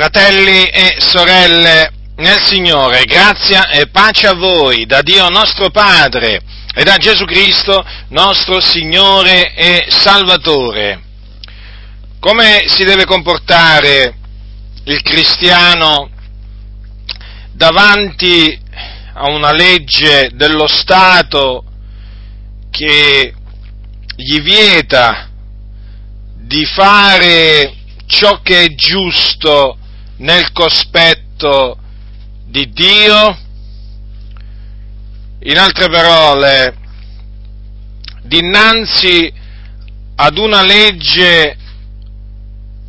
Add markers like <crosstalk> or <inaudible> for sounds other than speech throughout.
Fratelli e sorelle nel Signore, grazia e pace a voi da Dio nostro Padre e da Gesù Cristo nostro Signore e Salvatore. Come si deve comportare il cristiano davanti a una legge dello Stato che gli vieta di fare ciò che è giusto nel cospetto di Dio, in altre parole, dinanzi ad una legge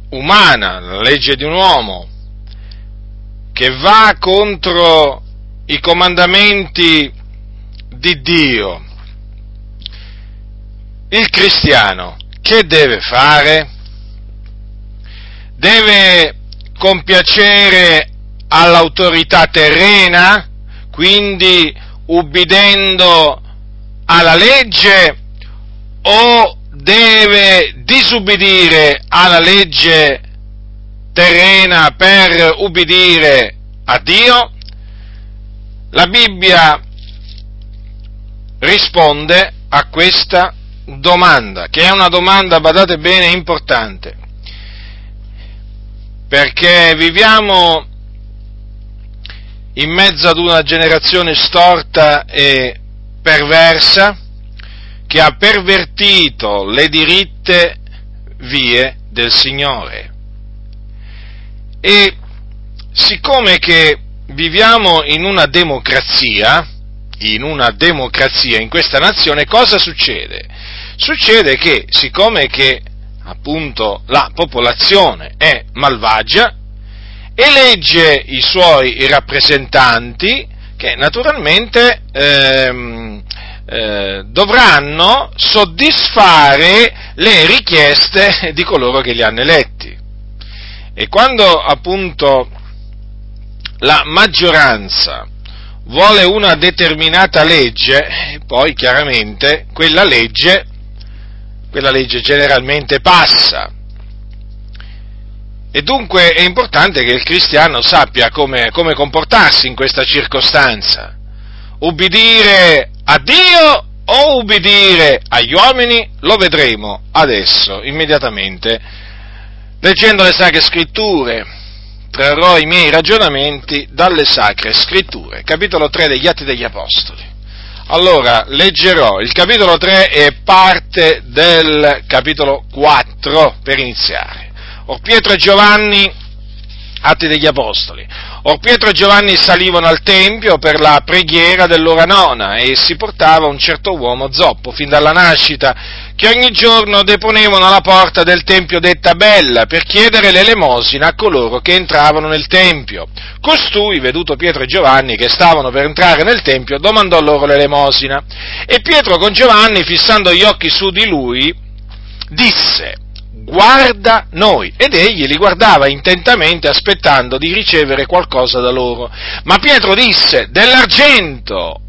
umana, la legge di un uomo, che va contro i comandamenti di Dio, il cristiano che deve fare? Deve compiacere all'autorità terrena, quindi ubbidendo alla legge, o deve disubbidire alla legge terrena per ubbidire a Dio? La Bibbia risponde a questa domanda, che è una domanda, badate bene, importante, perché viviamo in mezzo ad una generazione storta e perversa che ha pervertito le diritte vie del Signore. E siccome che viviamo in una democrazia, in una democrazia in questa nazione, cosa succede? Succede che siccome che appunto la popolazione è malvagia, elegge i suoi rappresentanti che naturalmente ehm, eh, dovranno soddisfare le richieste <laughs> di coloro che li hanno eletti. E quando appunto la maggioranza vuole una determinata legge, poi chiaramente quella legge, quella legge generalmente passa. E dunque è importante che il cristiano sappia come, come comportarsi in questa circostanza. Ubbidire a Dio o ubbidire agli uomini lo vedremo adesso, immediatamente, leggendo le sacre scritture. Trarrò i miei ragionamenti dalle sacre scritture. Capitolo 3 degli Atti degli Apostoli. Allora, leggerò, il capitolo 3 è parte del capitolo 4 per iniziare. Or Pietro e Giovanni, Atti degli Apostoli, Or Pietro e Giovanni salivano al Tempio per la preghiera dell'ora nona e si portava un certo uomo zoppo fin dalla nascita, che ogni giorno deponevano alla porta del Tempio detta Bella per chiedere l'elemosina a coloro che entravano nel Tempio. Costui, veduto Pietro e Giovanni che stavano per entrare nel Tempio, domandò loro l'elemosina. E Pietro con Giovanni, fissando gli occhi su di lui, disse, guarda noi. Ed egli li guardava intentamente aspettando di ricevere qualcosa da loro. Ma Pietro disse, dell'argento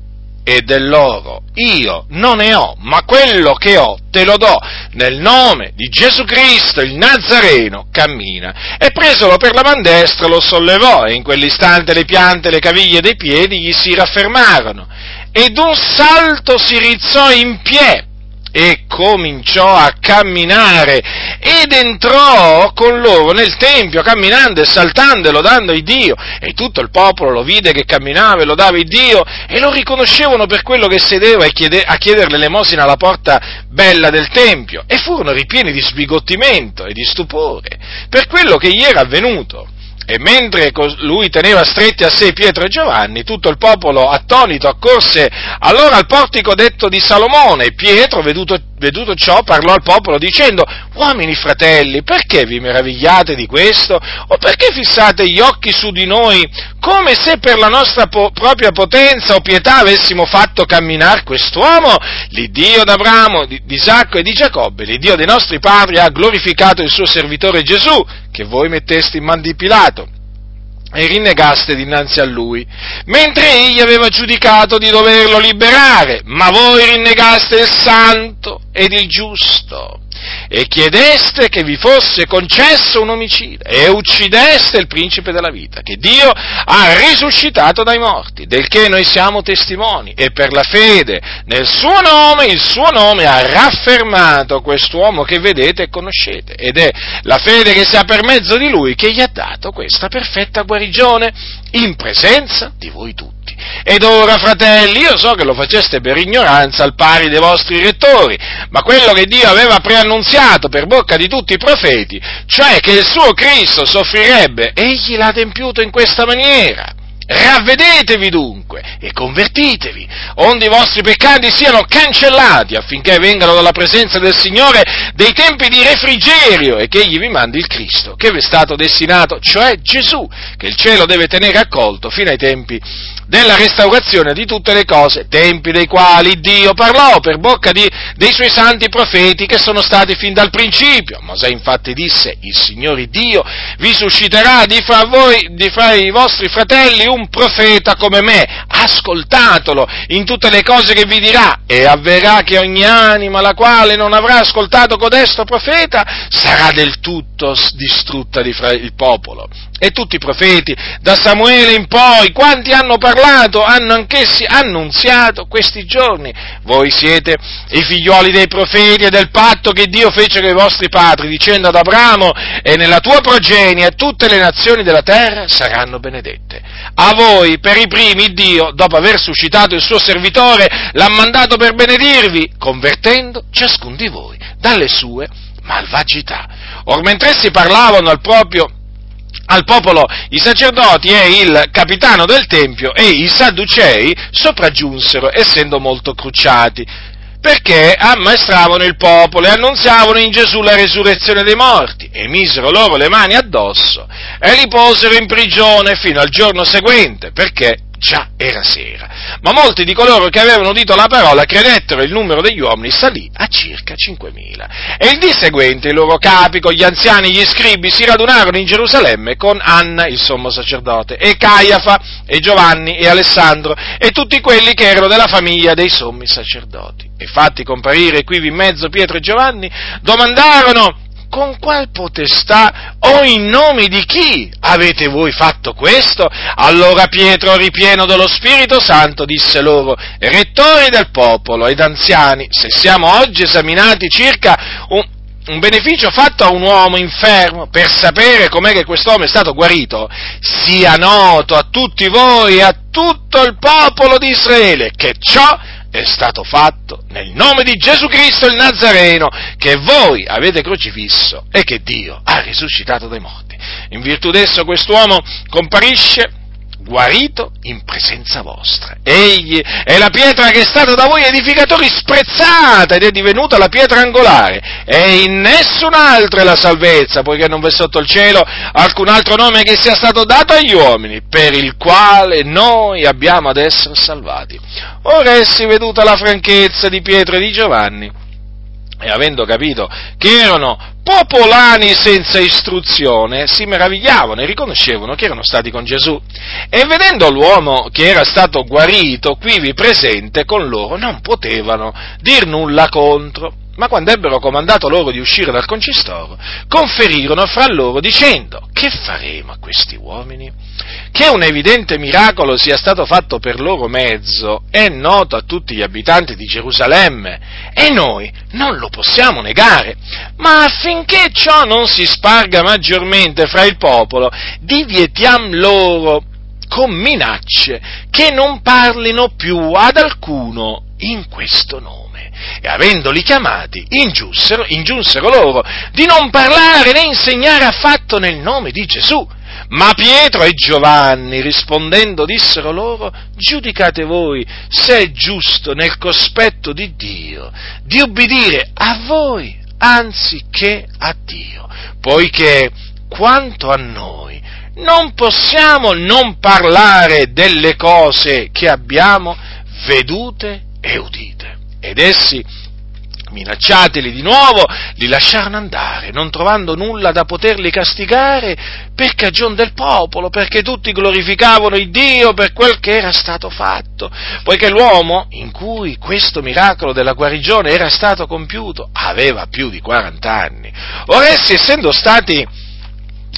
e dell'oro io non ne ho, ma quello che ho te lo do. Nel nome di Gesù Cristo, il Nazareno, cammina. E presolo per la man destra lo sollevò e in quell'istante le piante e le caviglie dei piedi gli si raffermarono. Ed un salto si rizzò in piedi e cominciò a camminare ed entrò con loro nel tempio camminando e saltando e lodando il Dio e tutto il popolo lo vide che camminava e lodava il Dio e lo riconoscevano per quello che sedeva a chiedere l'elemosina alla porta bella del tempio e furono ripieni di sbigottimento e di stupore per quello che gli era avvenuto. E mentre lui teneva stretti a sé Pietro e Giovanni, tutto il popolo attonito accorse allora al portico detto di Salomone. Pietro, veduto, veduto ciò, parlò al popolo dicendo, uomini fratelli, perché vi meravigliate di questo? O perché fissate gli occhi su di noi come se per la nostra po- propria potenza o pietà avessimo fatto camminare quest'uomo? L'Iddio d'Abramo, di, di Isacco e di Giacobbe, l'Iddio dei nostri padri ha glorificato il suo servitore Gesù, che voi metteste in man di Pilato e rinnegaste dinanzi a lui, mentre egli aveva giudicato di doverlo liberare, ma voi rinnegaste il santo ed il giusto e chiedeste che vi fosse concesso un omicidio e uccideste il principe della vita, che Dio ha risuscitato dai morti, del che noi siamo testimoni e per la fede nel suo nome, il suo nome ha raffermato quest'uomo che vedete e conoscete ed è la fede che si per mezzo di lui che gli ha dato questa perfetta guarigione in presenza di voi tutti. Ed ora, fratelli, io so che lo faceste per ignoranza al pari dei vostri rettori, ma quello che Dio aveva preannunziato per bocca di tutti i profeti, cioè che il suo Cristo soffrirebbe, egli l'ha adempiuto in questa maniera. Ravvedetevi dunque e convertitevi, onde i vostri peccati siano cancellati affinché vengano dalla presenza del Signore dei tempi di refrigerio e che Egli vi mandi il Cristo che vi è stato destinato, cioè Gesù, che il cielo deve tenere accolto fino ai tempi della restaurazione di tutte le cose, tempi dei quali Dio parlò per bocca di, dei suoi santi profeti che sono stati fin dal principio. Mosè infatti disse, il Signore Dio vi susciterà di fra voi, di fra i vostri fratelli un profeta come me, ascoltatelo in tutte le cose che vi dirà e avverrà che ogni anima la quale non avrà ascoltato codesto profeta sarà del tutto distrutta di fra il popolo e tutti i profeti, da Samuele in poi, quanti hanno parlato, hanno anch'essi annunziato questi giorni. Voi siete i figlioli dei profeti e del patto che Dio fece con i vostri padri, dicendo ad Abramo, e nella tua progenie tutte le nazioni della terra saranno benedette. A voi, per i primi, Dio, dopo aver suscitato il suo servitore, l'ha mandato per benedirvi, convertendo ciascun di voi dalle sue malvagità. Or mentre essi parlavano al proprio al popolo. I sacerdoti e il capitano del tempio e i sadducei sopraggiunsero, essendo molto crucciati, perché ammaestravano il popolo e annunziavano in Gesù la resurrezione dei morti, e misero loro le mani addosso e li posero in prigione fino al giorno seguente, perché già era sera. Ma molti di coloro che avevano udito la parola credettero il numero degli uomini salì a circa 5.000. E il dì seguente i loro capi, con gli anziani e gli scribi, si radunarono in Gerusalemme con Anna, il sommo sacerdote, e Caiafa, e Giovanni, e Alessandro, e tutti quelli che erano della famiglia dei sommi sacerdoti. E fatti comparire qui in mezzo Pietro e Giovanni, domandarono con qual potestà o in nome di chi avete voi fatto questo? Allora Pietro, ripieno dello Spirito Santo, disse loro, rettori del popolo ed anziani, se siamo oggi esaminati circa un, un beneficio fatto a un uomo infermo per sapere com'è che quest'uomo è stato guarito, sia noto a tutti voi e a tutto il popolo di Israele che ciò è stato fatto nel nome di Gesù Cristo il Nazareno, che voi avete crocifisso e che Dio ha risuscitato dai morti. In virtù d'esso quest'uomo comparisce guarito in presenza vostra. Egli è la pietra che è stata da voi edificatori sprezzata ed è divenuta la pietra angolare. E in nessun altro è la salvezza, poiché non v'è sotto il cielo alcun altro nome che sia stato dato agli uomini, per il quale noi abbiamo ad essere salvati. Ora essi, veduta la franchezza di Pietro e di Giovanni, e avendo capito che erano popolani senza istruzione, si meravigliavano e riconoscevano che erano stati con Gesù. E vedendo l'uomo che era stato guarito, quivi presente con loro, non potevano dir nulla contro. Ma quando ebbero comandato loro di uscire dal concistoro, conferirono fra loro dicendo, che faremo a questi uomini? Che un evidente miracolo sia stato fatto per loro mezzo è noto a tutti gli abitanti di Gerusalemme e noi non lo possiamo negare, ma affinché ciò non si sparga maggiormente fra il popolo, divietiam loro con minacce che non parlino più ad alcuno in questo nome e avendoli chiamati ingiunsero, ingiunsero loro di non parlare né insegnare affatto nel nome di Gesù. Ma Pietro e Giovanni rispondendo dissero loro, giudicate voi se è giusto nel cospetto di Dio di ubbidire a voi anziché a Dio, poiché quanto a noi non possiamo non parlare delle cose che abbiamo vedute e udite ed essi, minacciateli di nuovo, li lasciarono andare, non trovando nulla da poterli castigare per cagion del popolo, perché tutti glorificavano il Dio per quel che era stato fatto, poiché l'uomo in cui questo miracolo della guarigione era stato compiuto aveva più di 40 anni. Ora essi, essendo stati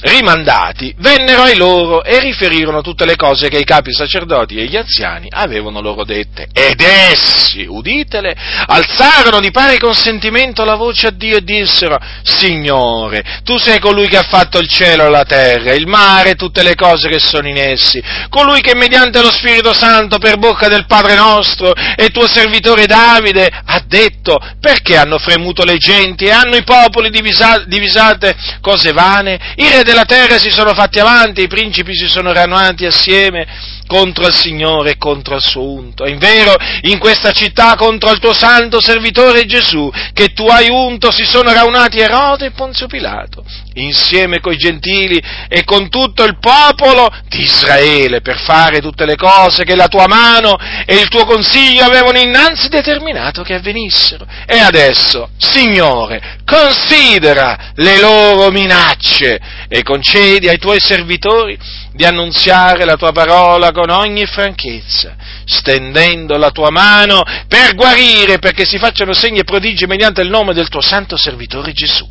rimandati, vennero ai loro e riferirono tutte le cose che i capi sacerdoti e gli anziani avevano loro dette. Ed essi, uditele, alzarono di pari consentimento la voce a Dio e dissero, Signore, tu sei colui che ha fatto il cielo e la terra, il mare e tutte le cose che sono in essi, colui che mediante lo Spirito Santo per bocca del Padre nostro e tuo servitore Davide ha detto, perché hanno fremuto le genti e hanno i popoli divisate, divisate cose vane? I della terra si sono fatti avanti, i principi si sono ranati assieme contro il Signore e contro il suo unto. In vero, in questa città contro il tuo santo servitore Gesù, che tu hai unto, si sono raunati Erode e Ponzio Pilato, insieme coi gentili e con tutto il popolo di Israele, per fare tutte le cose che la tua mano e il tuo consiglio avevano innanzi determinato che avvenissero. E adesso, Signore, considera le loro minacce e concedi ai tuoi servitori di annunziare la tua parola con ogni franchezza, stendendo la tua mano per guarire, perché si facciano segni e prodigi mediante il nome del tuo santo servitore Gesù.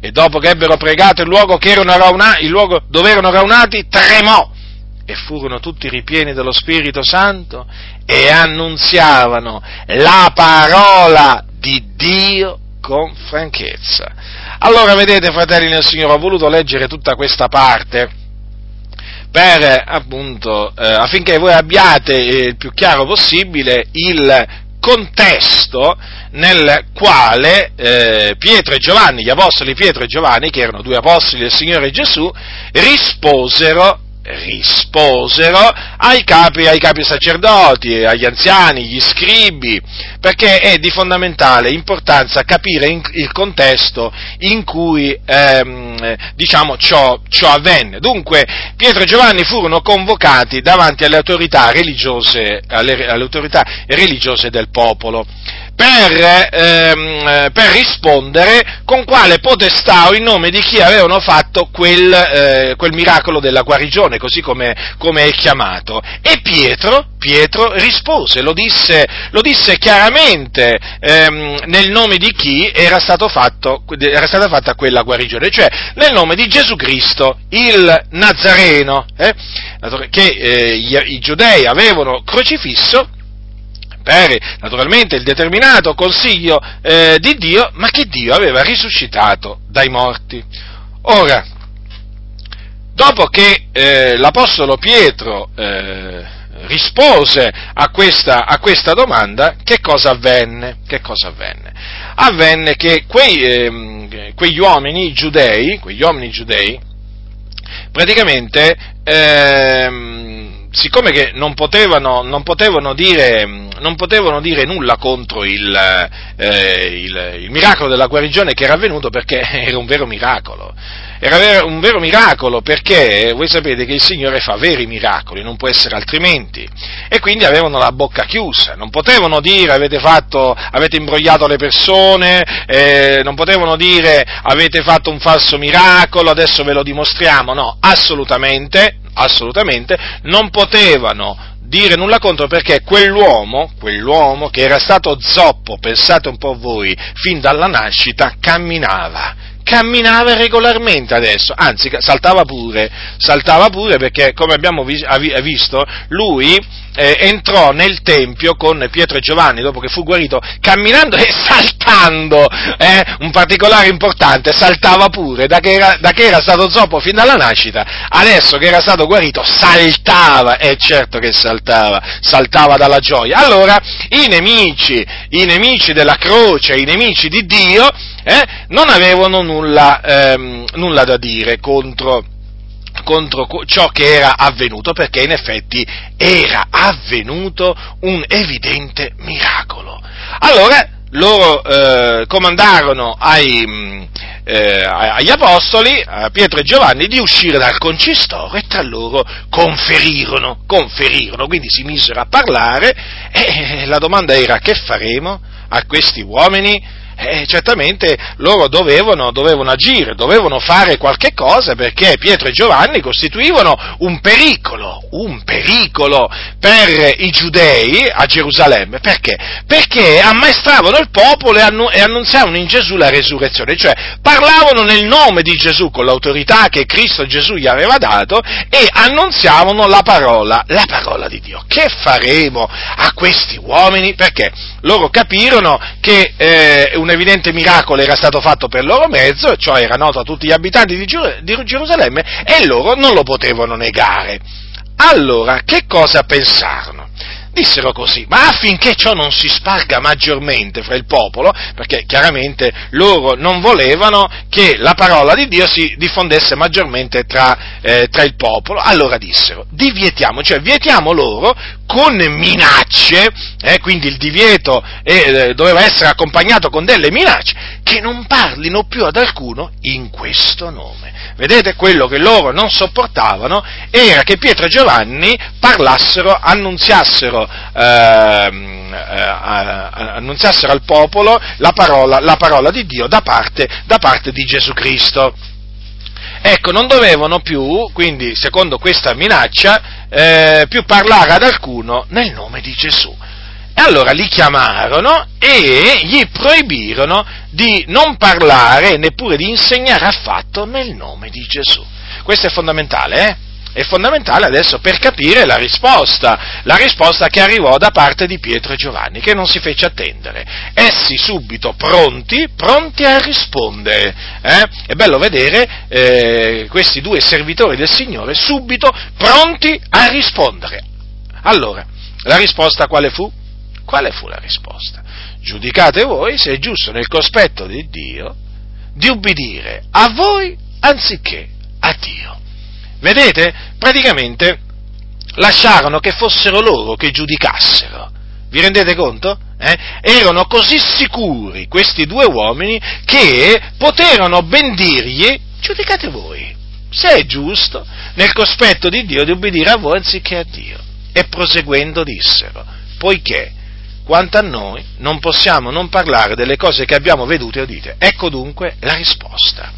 E dopo che ebbero pregato il luogo, rauna, il luogo dove erano raunati, tremò e furono tutti ripieni dello Spirito Santo e annunziavano la parola di Dio con franchezza. Allora vedete, fratelli nel Signore, ho voluto leggere tutta questa parte per appunto eh, affinché voi abbiate il più chiaro possibile il contesto nel quale eh, Pietro e Giovanni, gli apostoli Pietro e Giovanni, che erano due apostoli del Signore Gesù, risposero risposero ai capi, ai capi sacerdoti, agli anziani, gli scribi, perché è di fondamentale importanza capire in, il contesto in cui ehm, diciamo, ciò, ciò, avvenne. Dunque Pietro e Giovanni furono convocati davanti alle autorità religiose, alle, alle autorità religiose del popolo per, ehm, per, rispondere con quale potestà o in nome di chi avevano fatto quel, eh, quel miracolo della guarigione, così come, come, è chiamato. E Pietro, Pietro rispose, lo disse, lo disse chiaramente ehm, nel nome di chi era, fatto, era, stata fatta quella guarigione, cioè nel nome di Gesù Cristo, il Nazareno, eh, che eh, i, i giudei avevano crocifisso per naturalmente il determinato consiglio eh, di Dio, ma che Dio aveva risuscitato dai morti. Ora, dopo che eh, l'Apostolo Pietro eh, rispose a questa, a questa, domanda, che cosa avvenne? Che cosa avvenne? avvenne che quei, ehm, quegli uomini giudei, quegli uomini giudei, praticamente ehm, siccome che non potevano, non potevano, dire, non potevano dire, nulla contro il, eh, il, il, miracolo della guarigione che era avvenuto perché <laughs> era un vero miracolo. Era un vero miracolo perché voi sapete che il Signore fa veri miracoli, non può essere altrimenti. E quindi avevano la bocca chiusa, non potevano dire avete, fatto, avete imbrogliato le persone, eh, non potevano dire avete fatto un falso miracolo, adesso ve lo dimostriamo. No, assolutamente, assolutamente, non potevano dire nulla contro perché quell'uomo, quell'uomo che era stato zoppo, pensate un po' voi, fin dalla nascita, camminava, camminava regolarmente adesso, anzi saltava pure, saltava pure perché come abbiamo visto, lui eh, entrò nel Tempio con Pietro e Giovanni dopo che fu guarito, camminando e saltando, eh, un particolare importante, saltava pure, da che, era, da che era stato zoppo fin dalla nascita, adesso che era stato guarito, saltava, e eh, certo che saltava, saltava dalla gioia. Allora, i nemici, i nemici della croce, i nemici di Dio, eh, non avevano nulla, ehm, nulla da dire contro, contro ciò che era avvenuto, perché in effetti era avvenuto un evidente miracolo. Allora loro eh, comandarono ai, mm, eh, agli apostoli, a Pietro e Giovanni, di uscire dal concistoro e tra loro conferirono, conferirono, quindi si misero a parlare e la domanda era che faremo a questi uomini? Eh, certamente loro dovevano, dovevano, agire, dovevano fare qualche cosa perché Pietro e Giovanni costituivano un pericolo, un pericolo per i giudei a Gerusalemme. Perché? Perché ammaestravano il popolo e annunziavano in Gesù la resurrezione, cioè parlavano nel nome di Gesù con l'autorità che Cristo Gesù gli aveva dato e annunziavano la parola, la parola di Dio. Che faremo a questi uomini? Perché loro capirono che eh, un evidente miracolo era stato fatto per loro mezzo, cioè era noto a tutti gli abitanti di Gerusalemme, e loro non lo potevano negare. Allora, che cosa pensarono? Dissero così, ma affinché ciò non si sparga maggiormente fra il popolo, perché chiaramente loro non volevano che la parola di Dio si diffondesse maggiormente tra, eh, tra il popolo, allora dissero, divietiamo, cioè vietiamo loro con minacce, eh, quindi il divieto eh, doveva essere accompagnato con delle minacce, che non parlino più ad alcuno in questo nome. Vedete, quello che loro non sopportavano era che Pietro e Giovanni parlassero, annunziassero, ehm, eh, annunziassero al popolo la parola, la parola di Dio da parte, da parte di Gesù Cristo. Ecco, non dovevano più, quindi secondo questa minaccia, eh, più parlare ad alcuno nel nome di Gesù. E allora li chiamarono e gli proibirono di non parlare neppure di insegnare affatto nel nome di Gesù. Questo è fondamentale, eh? È fondamentale adesso per capire la risposta, la risposta che arrivò da parte di Pietro e Giovanni, che non si fece attendere. Essi subito pronti, pronti a rispondere. Eh? È bello vedere eh, questi due servitori del Signore subito pronti a rispondere. Allora, la risposta quale fu? Quale fu la risposta? Giudicate voi se è giusto nel cospetto di Dio di ubbidire a voi anziché a Dio. Vedete? Praticamente lasciarono che fossero loro che giudicassero. Vi rendete conto? Eh? Erano così sicuri questi due uomini che poterono ben dirgli giudicate voi se è giusto nel cospetto di Dio di ubbidire a voi anziché a Dio. E proseguendo dissero, poiché quanto a noi non possiamo non parlare delle cose che abbiamo vedute e udite. Ecco dunque la risposta.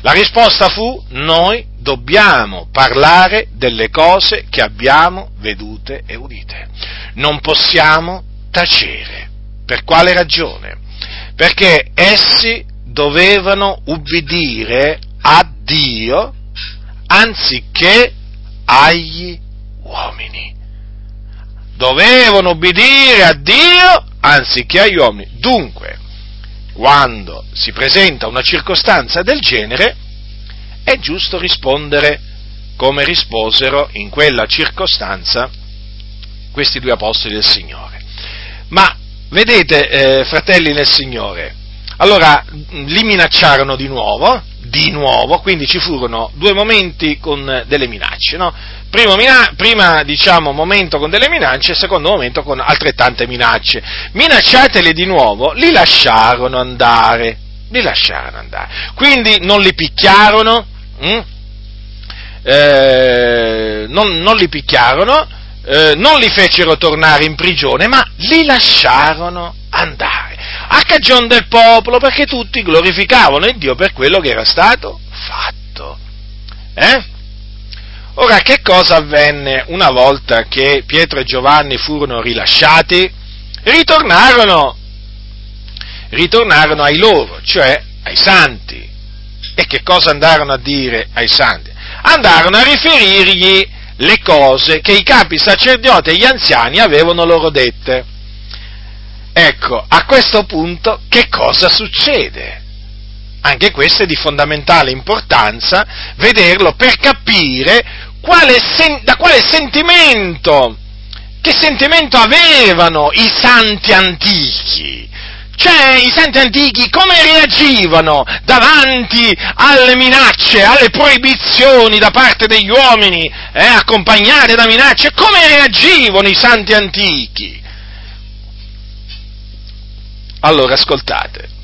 La risposta fu noi dobbiamo parlare delle cose che abbiamo vedute e udite. Non possiamo tacere. Per quale ragione? Perché essi dovevano ubbidire a Dio anziché agli uomini dovevano obbedire a Dio anziché agli uomini. Dunque, quando si presenta una circostanza del genere, è giusto rispondere come risposero in quella circostanza questi due apostoli del Signore. Ma vedete, eh, fratelli nel Signore, allora li minacciarono di nuovo, di nuovo, quindi ci furono due momenti con delle minacce, no? Primo, prima, diciamo, momento con delle minacce, secondo momento con altrettante minacce. Minacciateli di nuovo, li lasciarono andare, li lasciarono andare. Quindi non li picchiarono, hm? eh, non, non, li picchiarono, eh, non li fecero tornare in prigione, ma li lasciarono andare. A cagione del popolo, perché tutti glorificavano il Dio per quello che era stato fatto. Eh? Ora, che cosa avvenne una volta che Pietro e Giovanni furono rilasciati? Ritornarono, ritornarono ai loro, cioè ai santi. E che cosa andarono a dire ai santi? Andarono a riferirgli le cose che i capi sacerdoti e gli anziani avevano loro dette. Ecco, a questo punto che cosa succede? Anche questo è di fondamentale importanza vederlo per capire quale sen- da quale sentimento, che sentimento avevano i santi antichi. Cioè, i santi antichi come reagivano davanti alle minacce, alle proibizioni da parte degli uomini, eh, accompagnate da minacce? Come reagivano i santi antichi? Allora, ascoltate.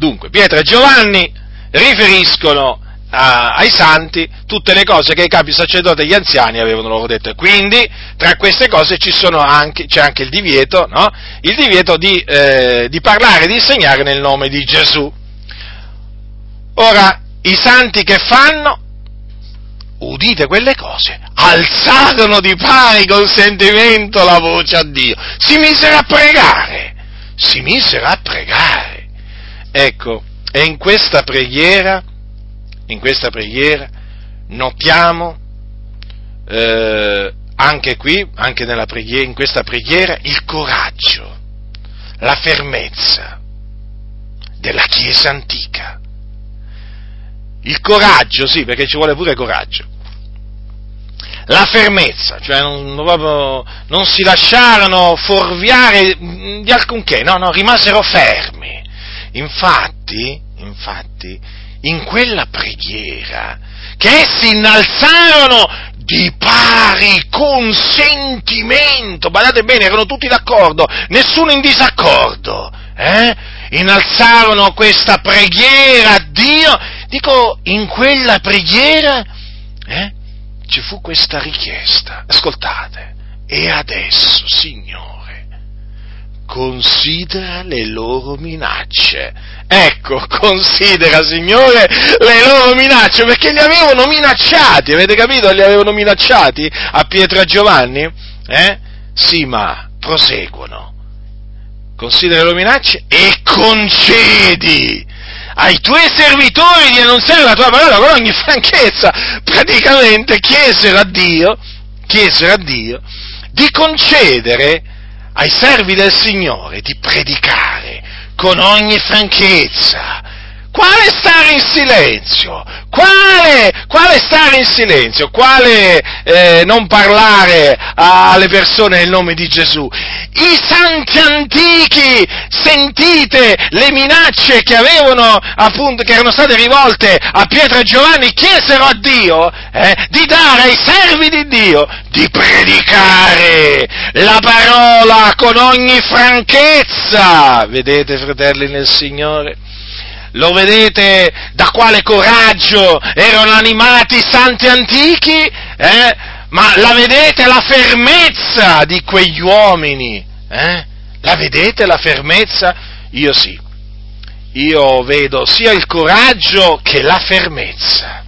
Dunque, Pietro e Giovanni riferiscono a, ai santi tutte le cose che i capi sacerdoti e gli anziani avevano loro detto. Quindi, tra queste cose anche, c'è anche il divieto, no? il divieto di, eh, di parlare, di insegnare nel nome di Gesù. Ora, i santi che fanno? Udite quelle cose, alzarono di pari consentimento la voce a Dio, si misero a pregare, si misero a pregare. Ecco, e in questa preghiera in questa preghiera, notiamo eh, anche qui, anche preghiera, in questa preghiera, il coraggio, la fermezza della Chiesa antica. Il coraggio, sì, perché ci vuole pure coraggio. La fermezza, cioè non, proprio, non si lasciarono fuorviare di alcunché, no, no, rimasero fermi. Infatti, infatti, in quella preghiera che essi innalzarono di pari consentimento, badate bene, erano tutti d'accordo, nessuno in disaccordo, eh? innalzarono questa preghiera a Dio, dico, in quella preghiera eh, ci fu questa richiesta, ascoltate, e adesso, Signore, considera le loro minacce. Ecco, considera, Signore, le loro minacce, perché li avevano minacciati, avete capito? Li avevano minacciati a Pietro e Giovanni? Eh? Sì, ma proseguono. Considera le loro minacce e concedi ai tuoi servitori di annunziare la tua parola con ogni franchezza. Praticamente chiesero a Dio, chiesero a Dio di concedere ai servi del Signore di predicare con ogni franchezza. Quale stare in silenzio? Quale, quale stare in silenzio? Quale eh, non parlare alle persone nel nome di Gesù? I santi antichi, sentite le minacce che avevano appunto, che erano state rivolte a Pietro e Giovanni, chiesero a Dio eh, di dare ai servi di Dio di predicare la parola con ogni franchezza. Vedete, fratelli nel Signore? Lo vedete da quale coraggio erano animati i santi antichi? Eh? Ma la vedete la fermezza di quegli uomini? Eh? La vedete la fermezza? Io sì. Io vedo sia il coraggio che la fermezza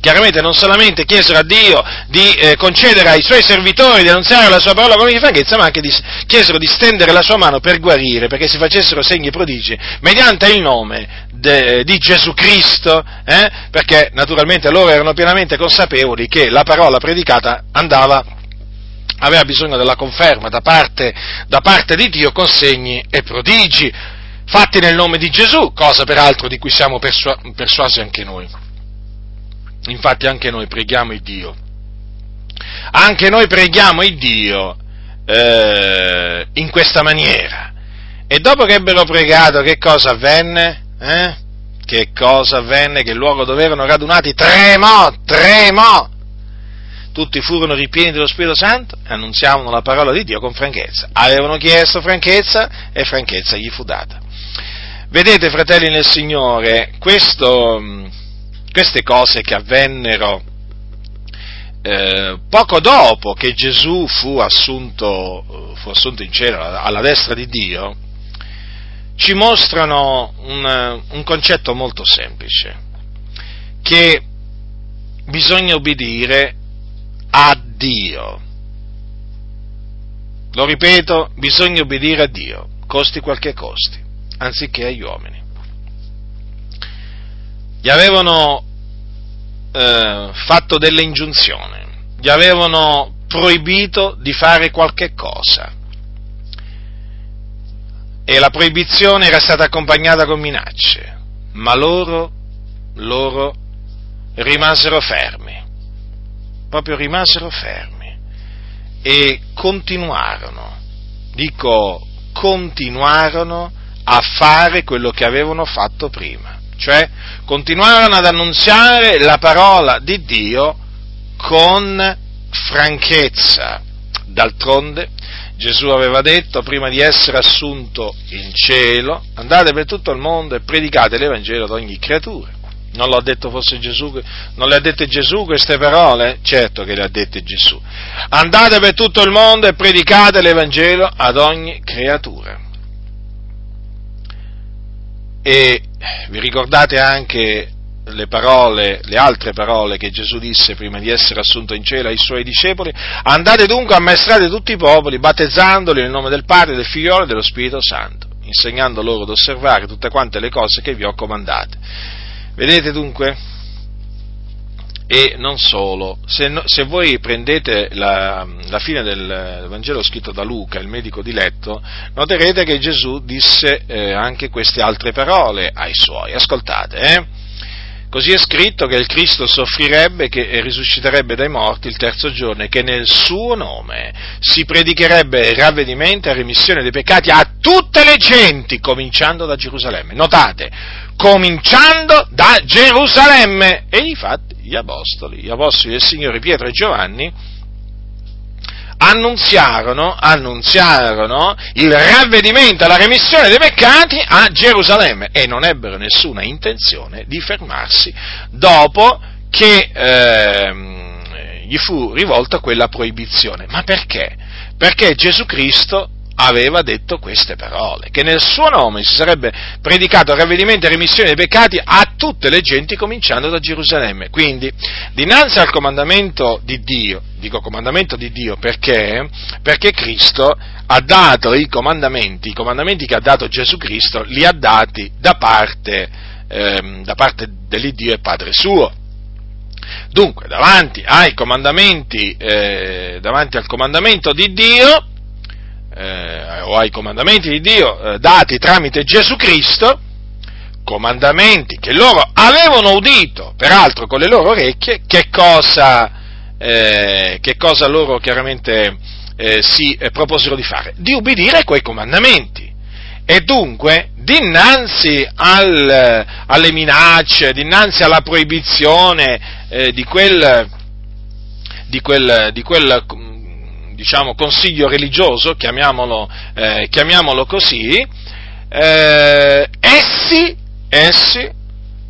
chiaramente non solamente chiesero a Dio di eh, concedere ai suoi servitori di annunziare la sua parola con ogni franchezza, ma anche di, chiesero di stendere la sua mano per guarire, perché si facessero segni e prodigi, mediante il nome de, di Gesù Cristo, eh? perché naturalmente loro erano pienamente consapevoli che la parola predicata andava aveva bisogno della conferma da parte, da parte, di Dio con segni e prodigi fatti nel nome di Gesù, cosa peraltro di cui siamo persuasi anche noi. Infatti anche noi preghiamo il Dio. Anche noi preghiamo il Dio eh, in questa maniera. E dopo che ebbero pregato, che cosa avvenne? Eh? Che cosa avvenne? Che il luogo dove erano radunati tremò, tremò. Tutti furono ripieni dello Spirito Santo e annunziavano la parola di Dio con franchezza. Avevano chiesto franchezza e franchezza gli fu data. Vedete, fratelli nel Signore, questo, queste cose che avvennero eh, poco dopo che Gesù fu assunto, fu assunto, in cielo alla destra di Dio, ci mostrano un, un concetto molto semplice, che bisogna obbedire a Dio. Lo ripeto, bisogna obbedire a Dio, costi quel che costi, anziché agli uomini gli avevano eh, fatto delle ingiunzioni, gli avevano proibito di fare qualche cosa. E la proibizione era stata accompagnata con minacce, ma loro, loro rimasero fermi, proprio rimasero fermi e continuarono, dico continuarono a fare quello che avevano fatto prima cioè continuarono ad annunziare la parola di Dio con franchezza. D'altronde Gesù aveva detto prima di essere assunto in cielo, andate per tutto il mondo e predicate l'Evangelo ad ogni creatura. Non l'ha detto forse Gesù? Non le ha dette Gesù queste parole? Certo che le ha dette Gesù. Andate per tutto il mondo e predicate l'Evangelo ad ogni creatura. E vi ricordate anche le parole, le altre parole che Gesù disse prima di essere assunto in cielo ai suoi discepoli, andate dunque a maestrare tutti i popoli, battezzandoli nel nome del Padre, del Figliolo e dello Spirito Santo, insegnando loro ad osservare tutte quante le cose che vi ho comandate. Vedete dunque? E non solo, se, se voi prendete la, la, fine del Vangelo scritto da Luca, il medico di letto, noterete che Gesù disse eh, anche queste altre parole ai suoi. Ascoltate, eh? Così è scritto che il Cristo soffrirebbe e risusciterebbe dai morti il terzo giorno e che nel suo nome si predicherebbe ravvedimento e remissione dei peccati a tutte le genti, cominciando da Gerusalemme. Notate, cominciando da Gerusalemme. E infatti gli apostoli, gli apostoli del Signore Pietro e Giovanni, annunziarono, annunziarono il ravvedimento e la remissione dei peccati a Gerusalemme e non ebbero nessuna intenzione di fermarsi dopo che eh, gli fu rivolta quella proibizione. Ma perché? Perché Gesù Cristo aveva detto queste parole, che nel suo nome si sarebbe predicato ravvedimento e remissione dei peccati a tutte le genti cominciando da Gerusalemme. Quindi, dinanzi al comandamento di Dio, dico comandamento di Dio perché? Perché Cristo ha dato i comandamenti, i comandamenti che ha dato Gesù Cristo, li ha dati da parte, ehm, da parte dell'Iddio e Padre suo. Dunque, davanti ai comandamenti, eh, davanti al comandamento di Dio, eh, o ai comandamenti di Dio eh, dati tramite Gesù Cristo, comandamenti che loro avevano udito, peraltro con le loro orecchie, che cosa, eh, che cosa loro chiaramente eh, si eh, proposero di fare? Di ubbidire quei comandamenti. E dunque, dinanzi al, alle minacce, dinanzi alla proibizione eh, di quel, di quel, di quel diciamo, consiglio religioso, chiamiamolo, eh, chiamiamolo così, eh, essi, essi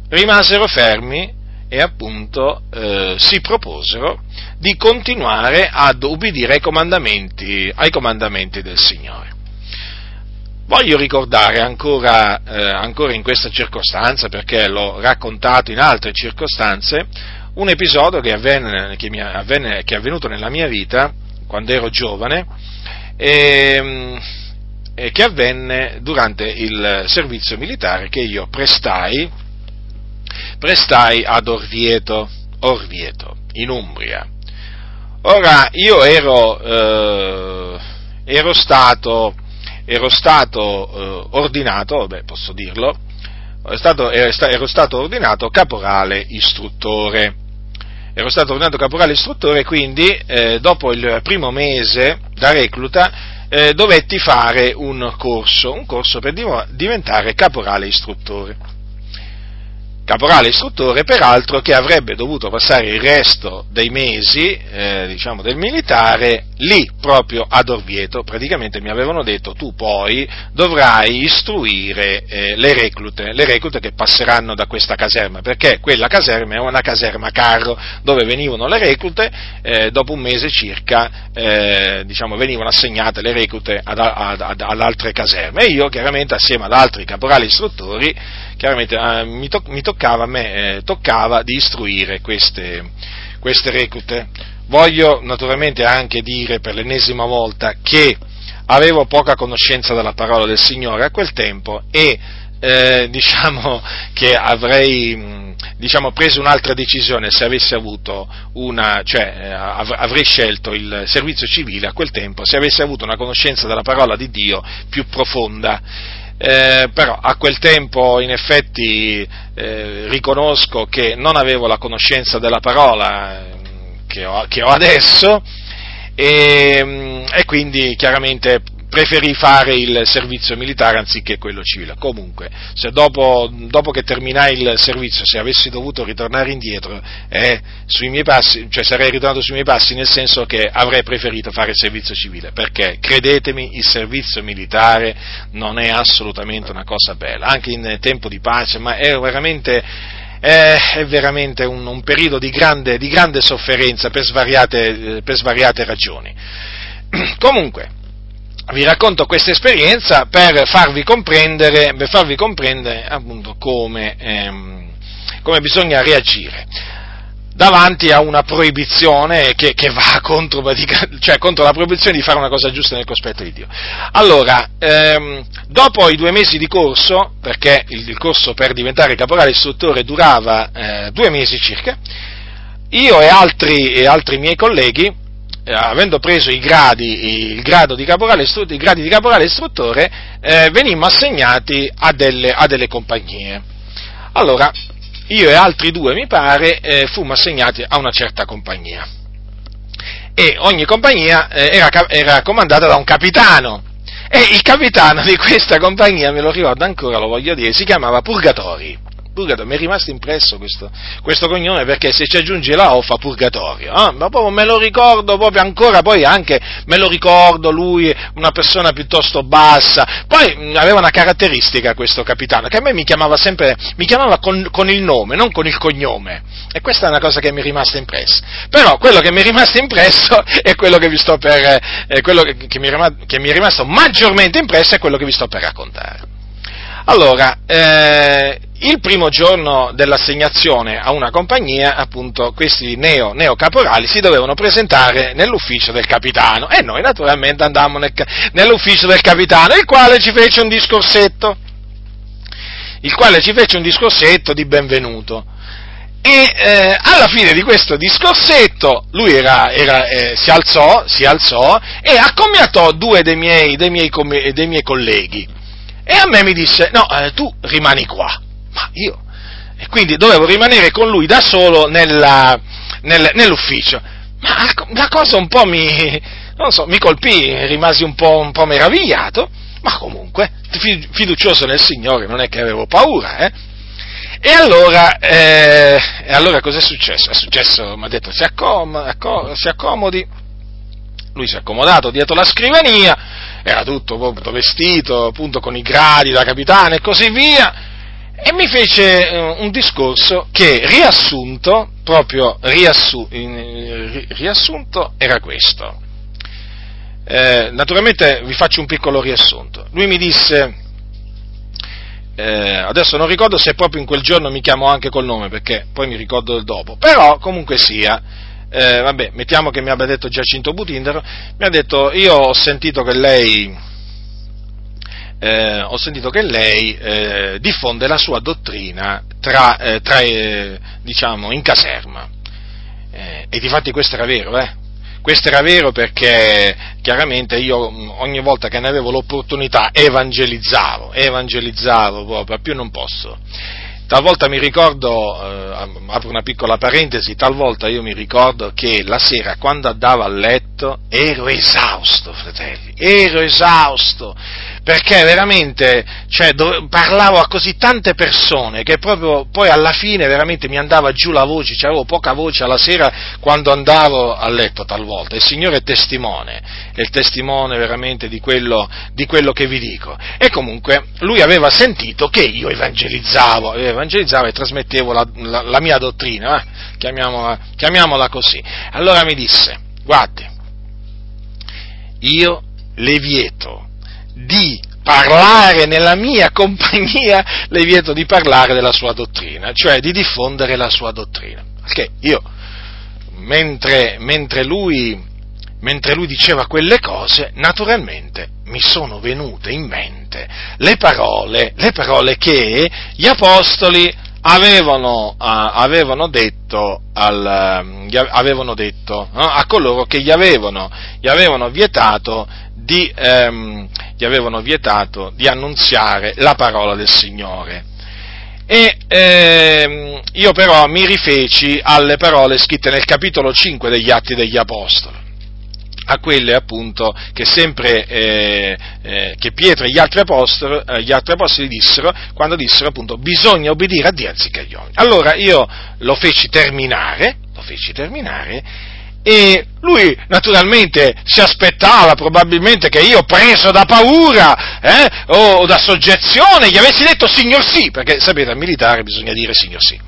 rimasero fermi e appunto eh, si proposero di continuare ad ubbidire ai comandamenti, ai comandamenti del Signore. Voglio ricordare ancora, eh, ancora, in questa circostanza, perché l'ho raccontato in altre circostanze, un episodio che, avvenne, che, avvenne, che è avvenuto nella mia vita quando ero giovane, e, e che avvenne durante il servizio militare che io prestai, prestai ad Orvieto, Orvieto, in Umbria. Ora, io ero, eh, ero stato, ero stato eh, ordinato, beh, posso dirlo, ero stato, ero stato ordinato caporale istruttore ero stato ordinato caporale istruttore, quindi eh, dopo il primo mese da recluta eh, dovetti fare un corso, un corso per diventare caporale istruttore caporale istruttore, peraltro che avrebbe dovuto passare il resto dei mesi, eh, diciamo, del militare lì, proprio ad Orvieto. Praticamente mi avevano detto tu poi dovrai istruire eh, le reclute, le reclute che passeranno da questa caserma, perché quella caserma è una caserma carro dove venivano le reclute, eh, dopo un mese circa, eh, diciamo, venivano assegnate le reclute ad, ad, ad, ad altre caserme e io chiaramente assieme ad altri caporali istruttori chiaramente eh, mi, to- mi, toccava a me, eh, toccava di istruire queste, queste reclute. Voglio naturalmente anche dire per l'ennesima volta che avevo poca conoscenza della parola del Signore a quel tempo e eh, <laughs> diciamo che avrei diciamo, preso un'altra decisione se avessi avuto una, cioè eh, avrei scelto il servizio civile a quel tempo se avessi avuto una conoscenza della parola di Dio più profonda eh, però a quel tempo in effetti eh, riconosco che non avevo la conoscenza della parola eh, che ho, che ho adesso e, mm, e, quindi chiaramente preferì fare il servizio militare anziché quello civile. Comunque, se dopo, dopo che terminai il servizio, se avessi dovuto ritornare indietro, eh, passi, cioè sarei ritornato sui miei passi nel senso che avrei preferito fare il servizio civile, perché credetemi, il servizio militare non è assolutamente una cosa bella, anche in tempo di pace, ma è veramente è, veramente un, un periodo di grande, di grande, sofferenza per svariate, per svariate ragioni. <clears throat> Comunque, vi racconto questa esperienza per farvi comprendere, per farvi comprendere appunto come, ehm, come bisogna reagire davanti a una proibizione che, che va <laughs> contro, cioè contro, la proibizione di fare una cosa giusta nel cospetto di Dio. Allora, ehm, dopo i due mesi di corso, perché il, il corso per diventare caporale istruttore durava eh, due mesi circa, io e altri, e altri miei colleghi eh, avendo preso i gradi, il grado di caporale, i gradi di caporale istruttore, eh, venimmo assegnati a delle, a delle, compagnie. Allora, io e altri due, mi pare, eh, fummo assegnati a una certa compagnia. E ogni compagnia eh, era, era comandata da un capitano. E il capitano di questa compagnia, me lo ricordo ancora, lo voglio dire, si chiamava Purgatori. Purgatorio, mi è rimasto impresso questo, questo cognome perché se ci aggiungi la O fa purgatorio, eh? ma proprio me lo ricordo proprio ancora, poi anche me lo ricordo lui, una persona piuttosto bassa, poi aveva una caratteristica questo capitano, che a me mi chiamava sempre, mi chiamava con, con, il nome, non con il cognome, e questa è una cosa che mi è rimasta impressa, però quello che mi è rimasto impresso <laughs> è quello che vi sto per, eh, quello che, che mi è rimasto maggiormente impresso è quello che vi sto per raccontare. Allora, eh, il primo giorno dell'assegnazione a una compagnia, appunto, questi neo, neo, caporali si dovevano presentare nell'ufficio del capitano e noi naturalmente andammo nel, nell'ufficio del capitano, il quale ci fece un discorsetto, il quale ci fece un discorsetto di benvenuto. E eh, alla fine di questo discorsetto lui era, era, eh, si, alzò, si, alzò, e accommiatò due dei miei, dei miei, dei miei colleghi. E a me mi disse, no, eh, tu rimani qua. Ma io, e quindi dovevo rimanere con lui da solo nella, nel, nell'ufficio. Ma la cosa un po' mi, non so, mi colpì, rimasi un po', un po meravigliato, ma comunque, fiducioso nel Signore, non è che avevo paura, eh? E allora, eh, e allora cos'è successo? È successo, mi ha detto, si, accom- accom- si accomodi, lui si è accomodato dietro la scrivania, era tutto appunto, vestito appunto con i gradi da capitano e così via, e mi fece eh, un discorso che riassunto, proprio riassu, riassunto, era questo. Eh, naturalmente vi faccio un piccolo riassunto. Lui mi disse, eh, adesso non ricordo se proprio in quel giorno mi chiamò anche col nome, perché poi mi ricordo del dopo, però comunque sia, eh, vabbè, mettiamo che mi abbia detto Giacinto Butindaro, mi ha detto, io ho sentito che lei eh, sentito che lei eh, diffonde la sua dottrina tra, eh, tra eh, diciamo, in caserma. Eh, e difatti questo era vero, eh? Questo era vero perché chiaramente io mm, ogni volta che ne avevo l'opportunità evangelizzavo, evangelizzavo proprio, più non posso. Talvolta mi ricordo, eh, apro una piccola parentesi, talvolta io mi ricordo che la sera quando andavo a letto ero esausto, fratelli, ero esausto, perché veramente cioè, do, parlavo a così tante persone che proprio poi alla fine veramente mi andava giù la voce, cioè avevo poca voce alla sera quando andavo a letto talvolta. Il Signore è testimone, è il testimone veramente di quello, di quello che vi dico. E comunque lui aveva sentito che io evangelizzavo, evangelizzavo e trasmettevo la, la, la mia dottrina, eh? chiamiamola, chiamiamola così. Allora mi disse, guardi, io le vieto di parlare nella mia compagnia, <laughs> le vieto di parlare della sua dottrina, cioè di diffondere la sua dottrina. Perché io, mentre, mentre, lui, mentre lui diceva quelle cose, naturalmente mi sono venute in mente le parole, le parole che gli apostoli avevano, uh, avevano detto, al, uh, avevano detto uh, a coloro che gli avevano, gli avevano vietato di, ehm, gli avevano vietato di annunziare la parola del Signore. E ehm, io però mi rifeci alle parole scritte nel capitolo 5 degli Atti degli Apostoli, a quelle appunto che sempre eh, eh, che Pietro e gli altri, apostoli, eh, gli altri apostoli dissero quando dissero appunto bisogna obbedire a Dio anziché agli uomini. Allora io lo feci terminare, lo feci terminare e lui naturalmente si aspettava probabilmente che io, preso da paura eh, o da soggezione, gli avessi detto signor sì, perché sapete al militare bisogna dire signor sì.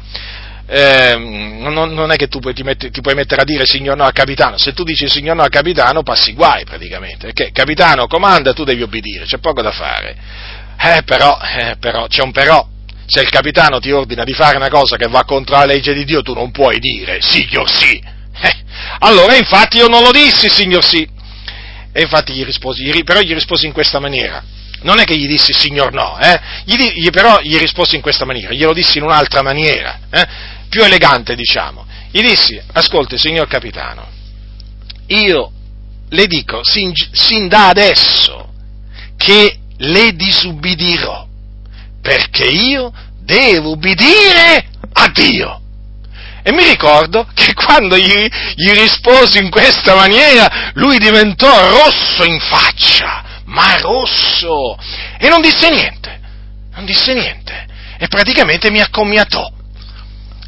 Eh, non, non, è che tu puoi, ti, metti, ti, puoi mettere a dire signor no al capitano, se tu dici signor no al capitano passi guai praticamente, perché capitano comanda tu devi obbedire, c'è poco da fare. Eh però, eh, però, c'è un però, se il capitano ti ordina di fare una cosa che va contro la legge di Dio tu non puoi dire signor sì. Eh, allora infatti io non lo dissi signor sì. E infatti gli risposi, però gli risposi in questa maniera non è che gli dissi signor no, eh? gli, gli, però gli risposi in questa maniera, glielo dissi in un'altra maniera, eh? Più elegante diciamo. Gli dissi, ascolti signor capitano, io le dico sin, sin da adesso che le disubbidirò, perché io devo ubbidire a Dio. E mi ricordo che <laughs> quando gli, gli risposi in questa maniera, lui diventò rosso in faccia ma rosso, e non disse niente, non disse niente, e praticamente mi accommiatò.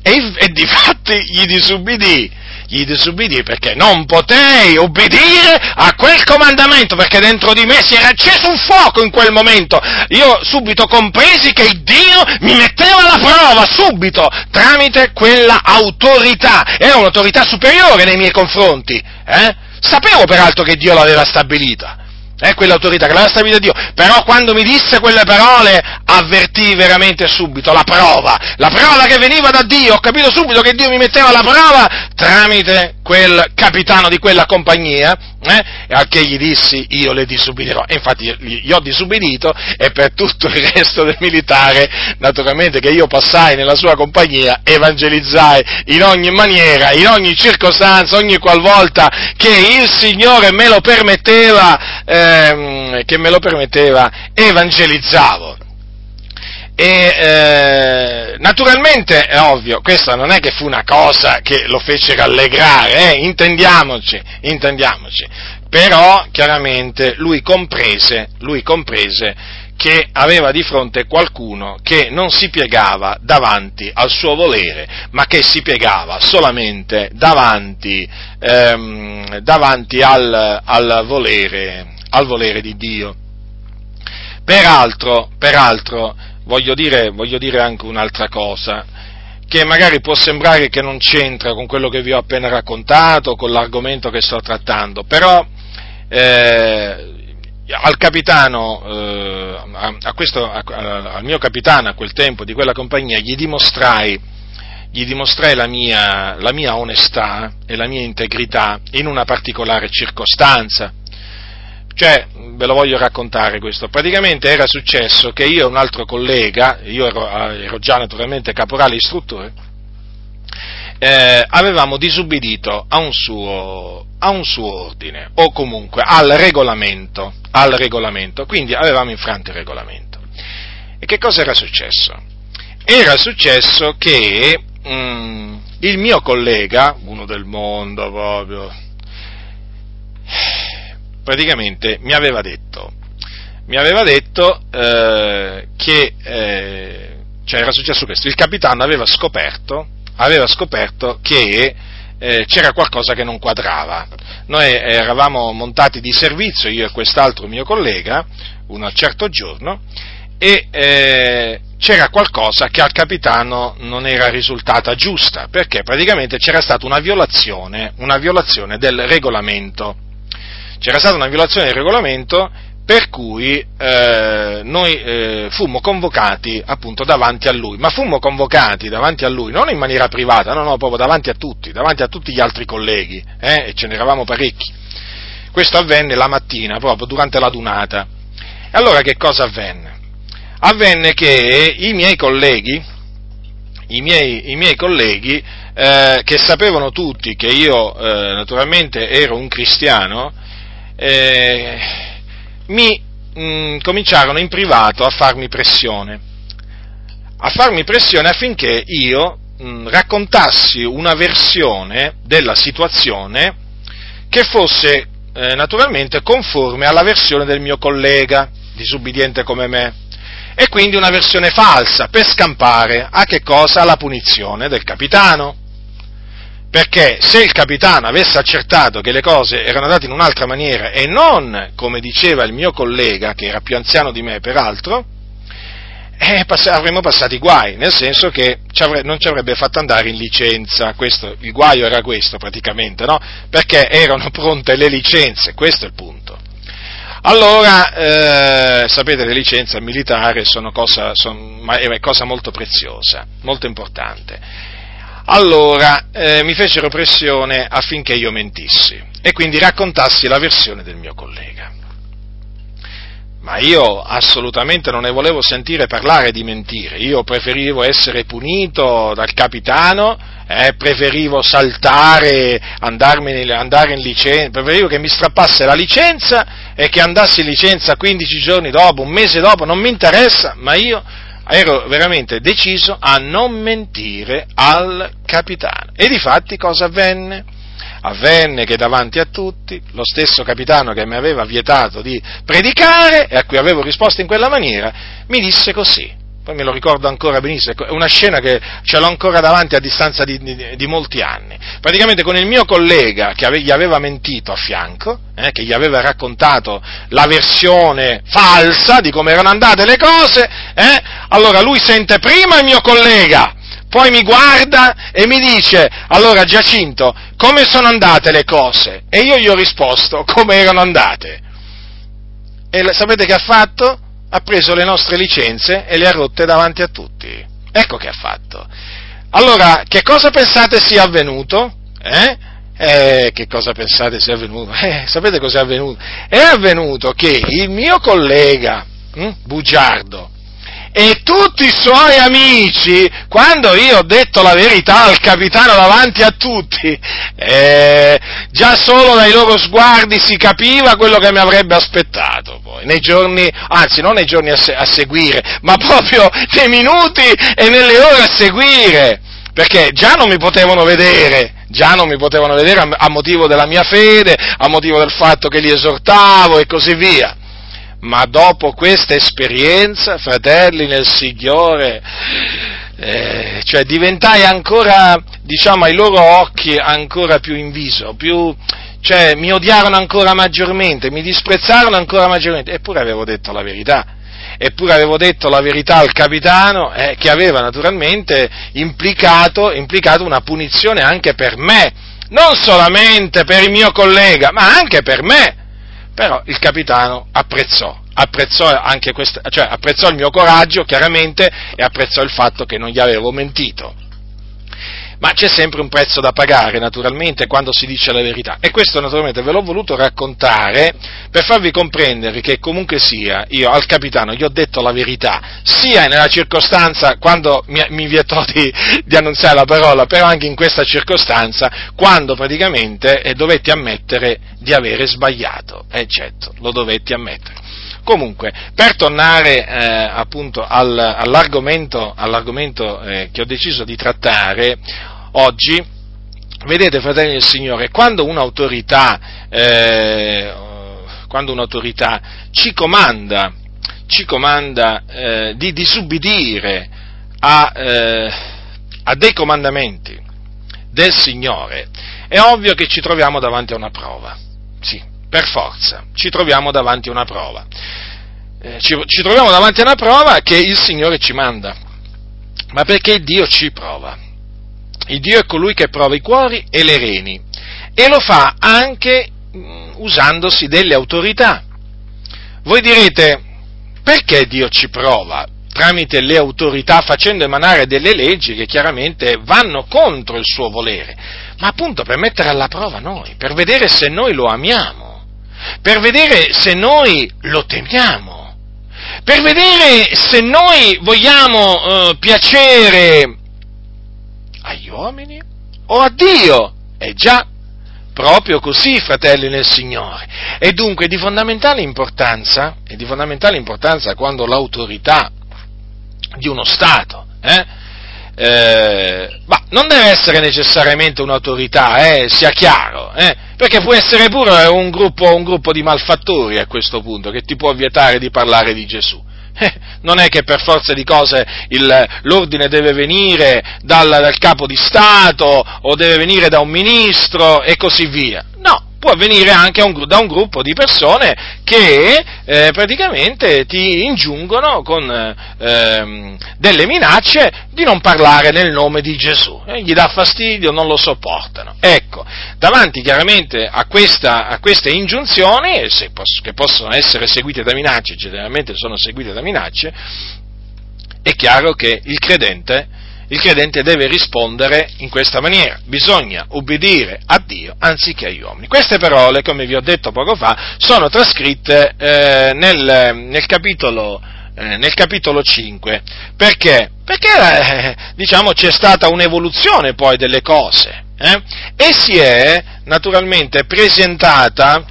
E, e di fatti gli disubbidì, gli disubbidì perché non potei ubbidire a quel comandamento, perché dentro di me si era acceso un fuoco in quel momento. Io subito compresi che Dio mi metteva alla prova, subito, tramite quella autorità. Era un'autorità superiore nei miei confronti. Eh? Sapevo peraltro che Dio l'aveva stabilita è quell'autorità che l'aveva stabilita Dio, però quando mi disse quelle parole avvertii veramente subito la prova, la prova che veniva da Dio, ho capito subito che Dio mi metteva la prova tramite quel capitano di quella compagnia, eh, al che gli dissi io le disubbidirò, e infatti gli ho disubbidito e per tutto il resto del militare, naturalmente che io passai nella sua compagnia, evangelizzai in ogni maniera, in ogni circostanza, ogni qualvolta che il Signore me lo permetteva, ehm, che me lo permetteva, evangelizzavo. E eh, naturalmente è ovvio, questa non è che fu una cosa che lo fece rallegrare, eh, intendiamoci, intendiamoci. Però chiaramente lui comprese, lui comprese che aveva di fronte qualcuno che non si piegava davanti al suo volere, ma che si piegava solamente davanti, ehm, davanti al, al, volere, al volere di Dio. Peraltro, peraltro voglio dire, voglio dire anche un'altra cosa, che magari può sembrare che non c'entra con quello che vi ho appena raccontato, con l'argomento che sto trattando, però eh, al capitano, eh, a, a questo, a, al mio capitano a quel tempo di quella compagnia, gli dimostrai, gli dimostrai la, mia, la mia onestà e la mia integrità in una particolare circostanza. Cioè, ve lo voglio raccontare questo, praticamente era successo che io e un altro collega, io ero, eh, ero già naturalmente caporale istruttore, eh, avevamo disubbidito a un, suo, a un, suo, ordine, o comunque al regolamento, al regolamento, quindi avevamo infranto il regolamento. E che cosa era successo? Era successo che mh, mm, il mio collega, uno del mondo proprio, praticamente mi aveva detto, mi aveva detto eh, che eh, cioè era successo questo, il capitano aveva scoperto, aveva scoperto che eh, c'era qualcosa che non quadrava. Noi eravamo montati di servizio, io e quest'altro mio collega, un certo giorno, e eh, c'era qualcosa che al capitano non era risultata giusta, perché praticamente c'era stata una violazione, una violazione del regolamento c'era stata una violazione del regolamento per cui eh, noi eh, fummo convocati appunto davanti a lui, ma fummo convocati davanti a lui non in maniera privata, no, no, proprio davanti a tutti, davanti a tutti gli altri colleghi, eh, e ce n'eravamo parecchi. Questo avvenne la mattina, proprio durante la dunata. E allora che cosa avvenne? Avvenne che i miei colleghi, i miei, i miei colleghi, eh, che sapevano tutti che io eh, naturalmente ero un cristiano, eh, mi mh, mm, cominciarono in privato a farmi pressione, a farmi pressione affinché io mh, mm, raccontassi una versione della situazione che fosse eh, naturalmente conforme alla versione del mio collega, disubbidiente come me, e quindi una versione falsa per scampare. A che cosa? Alla punizione del capitano perché se il capitano avesse accertato che le cose erano andate in un'altra maniera e non come diceva il mio collega, che era più anziano di me peraltro, eh, pass- avremmo passati guai, nel senso che ci avre- non ci avrebbe fatto andare in licenza, questo, il guaio era questo praticamente, no? Perché erano pronte le licenze, questo è il punto. Allora, eh, sapete, le licenze militari sono cosa, sono, cosa molto preziosa, molto importante. Allora, eh, mi fecero pressione affinché io mentissi e quindi raccontassi la versione del mio collega. Ma io assolutamente non ne volevo sentire parlare di mentire, io preferivo essere punito dal capitano eh, preferivo saltare, andare in licenza, preferivo che mi strappasse la licenza e che andassi in licenza 15 giorni dopo, un mese dopo, non mi interessa, ma io ero veramente deciso a non mentire al capitano. E di fatti cosa avvenne? Avvenne che davanti a tutti lo stesso capitano che mi aveva vietato di predicare e a cui avevo risposto in quella maniera, mi disse così, poi me lo ricordo ancora benissimo, è una scena che ce l'ho ancora davanti a distanza di, di, di molti anni. Praticamente con il mio collega che ave, gli aveva mentito a fianco, eh, che gli aveva raccontato la versione falsa di come erano andate le cose, eh, allora lui sente prima il mio collega, poi mi guarda e mi dice, allora Giacinto, come sono andate le cose? E io gli ho risposto, come erano andate. E sapete che ha fatto? Ha preso le nostre licenze e le ha rotte davanti a tutti. Ecco che ha fatto. Allora, che cosa pensate sia avvenuto? Eh? Eh, che cosa pensate sia avvenuto? <laughs> Eh, sapete cosa è avvenuto? È avvenuto che il mio collega, hm, Bugiardo, e tutti i suoi amici, quando io ho detto la verità al capitano davanti a tutti, eh, già solo dai loro sguardi si capiva quello che mi avrebbe aspettato poi, nei giorni, anzi non nei giorni a, se- a seguire, ma <laughs> proprio nei minuti e nelle ore a seguire, perché già non mi potevano vedere, già non mi potevano vedere a, motivo della mia fede, a motivo del fatto che li esortavo e così via ma dopo questa esperienza, fratelli nel Signore, eh, cioè diventai ancora, diciamo, ai loro occhi ancora più inviso, più, cioè mi odiarono ancora maggiormente, mi disprezzarono ancora maggiormente, eppure avevo detto la verità. Eppure avevo detto la verità al capitano eh, che aveva naturalmente implicato, implicato una punizione anche per me, non solamente per il mio collega, ma anche per me però il capitano apprezzò, apprezzò questa, cioè apprezzò il mio coraggio, chiaramente, e apprezzò il fatto che non gli avevo mentito ma c'è sempre un prezzo da pagare, naturalmente, quando si dice la verità. E questo, naturalmente, ve l'ho voluto raccontare per farvi comprendere che comunque sia, io al capitano gli ho detto la verità, sia nella circostanza quando mi, mi vietò di, di, annunziare la parola, però anche in questa circostanza, quando praticamente eh, dovetti ammettere di avere sbagliato. Eh certo, lo dovetti ammettere. Comunque, per tornare eh, appunto al, all'argomento, all'argomento eh, che ho deciso di trattare, oggi, vedete fratelli del Signore, quando un'autorità, eh, quando un'autorità ci comanda, ci comanda eh, di disubbidire a, eh, a dei comandamenti del Signore, è ovvio che ci troviamo davanti a una prova, sì, per forza, ci troviamo davanti a una prova. Eh, ci, ci troviamo davanti a una prova che il Signore ci manda, ma perché Dio ci prova. Il Dio è colui che prova i cuori e le reni e lo fa anche mm, usandosi delle autorità. Voi direte, perché Dio ci prova tramite le autorità facendo emanare delle leggi che chiaramente vanno contro il suo volere? Ma appunto per mettere alla prova noi, per vedere se noi lo amiamo, per vedere se noi lo temiamo per vedere se noi vogliamo eh, piacere agli uomini o a Dio. È già proprio così, fratelli nel Signore. E dunque di fondamentale importanza, è di fondamentale importanza quando l'autorità di uno Stato, eh, eh, ma non deve essere necessariamente un'autorità, eh, sia chiaro, eh, perché può essere pure un gruppo, un gruppo, di malfattori a questo punto che ti può vietare di parlare di Gesù. Eh, non è che per forza di cose il, l'ordine deve venire dal, dal capo di Stato o deve venire da un ministro e così via. No, può avvenire anche un, da un gruppo di persone che eh, praticamente ti ingiungono con eh, delle minacce di non parlare nel nome di Gesù, eh, gli dà fastidio, non lo sopportano. Ecco, davanti chiaramente a, questa, a queste ingiunzioni, poss- che possono essere seguite da minacce, generalmente sono seguite da minacce, è chiaro che il credente il credente deve rispondere in questa maniera. Bisogna ubbidire a Dio anziché agli uomini. Queste parole, come vi ho detto poco fa, sono trascritte eh, nel, nel, capitolo, eh, nel, capitolo, 5. Perché? Perché eh, diciamo, c'è stata un'evoluzione poi delle cose eh, e si è naturalmente presentata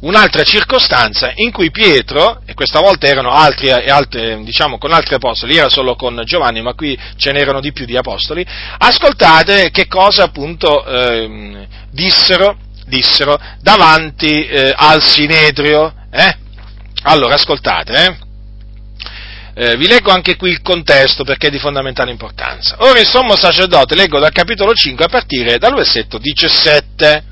un'altra circostanza in cui Pietro, e questa volta erano altri, altri, diciamo con altri apostoli, era solo con Giovanni, ma qui ce n'erano di più di apostoli, ascoltate che cosa appunto eh, dissero, dissero, davanti eh, al Sinedrio. Eh? Allora, ascoltate, eh? Eh, vi leggo anche qui il contesto perché è di fondamentale importanza. Ora il sommo sacerdote, leggo dal capitolo 5 a partire dal versetto 17.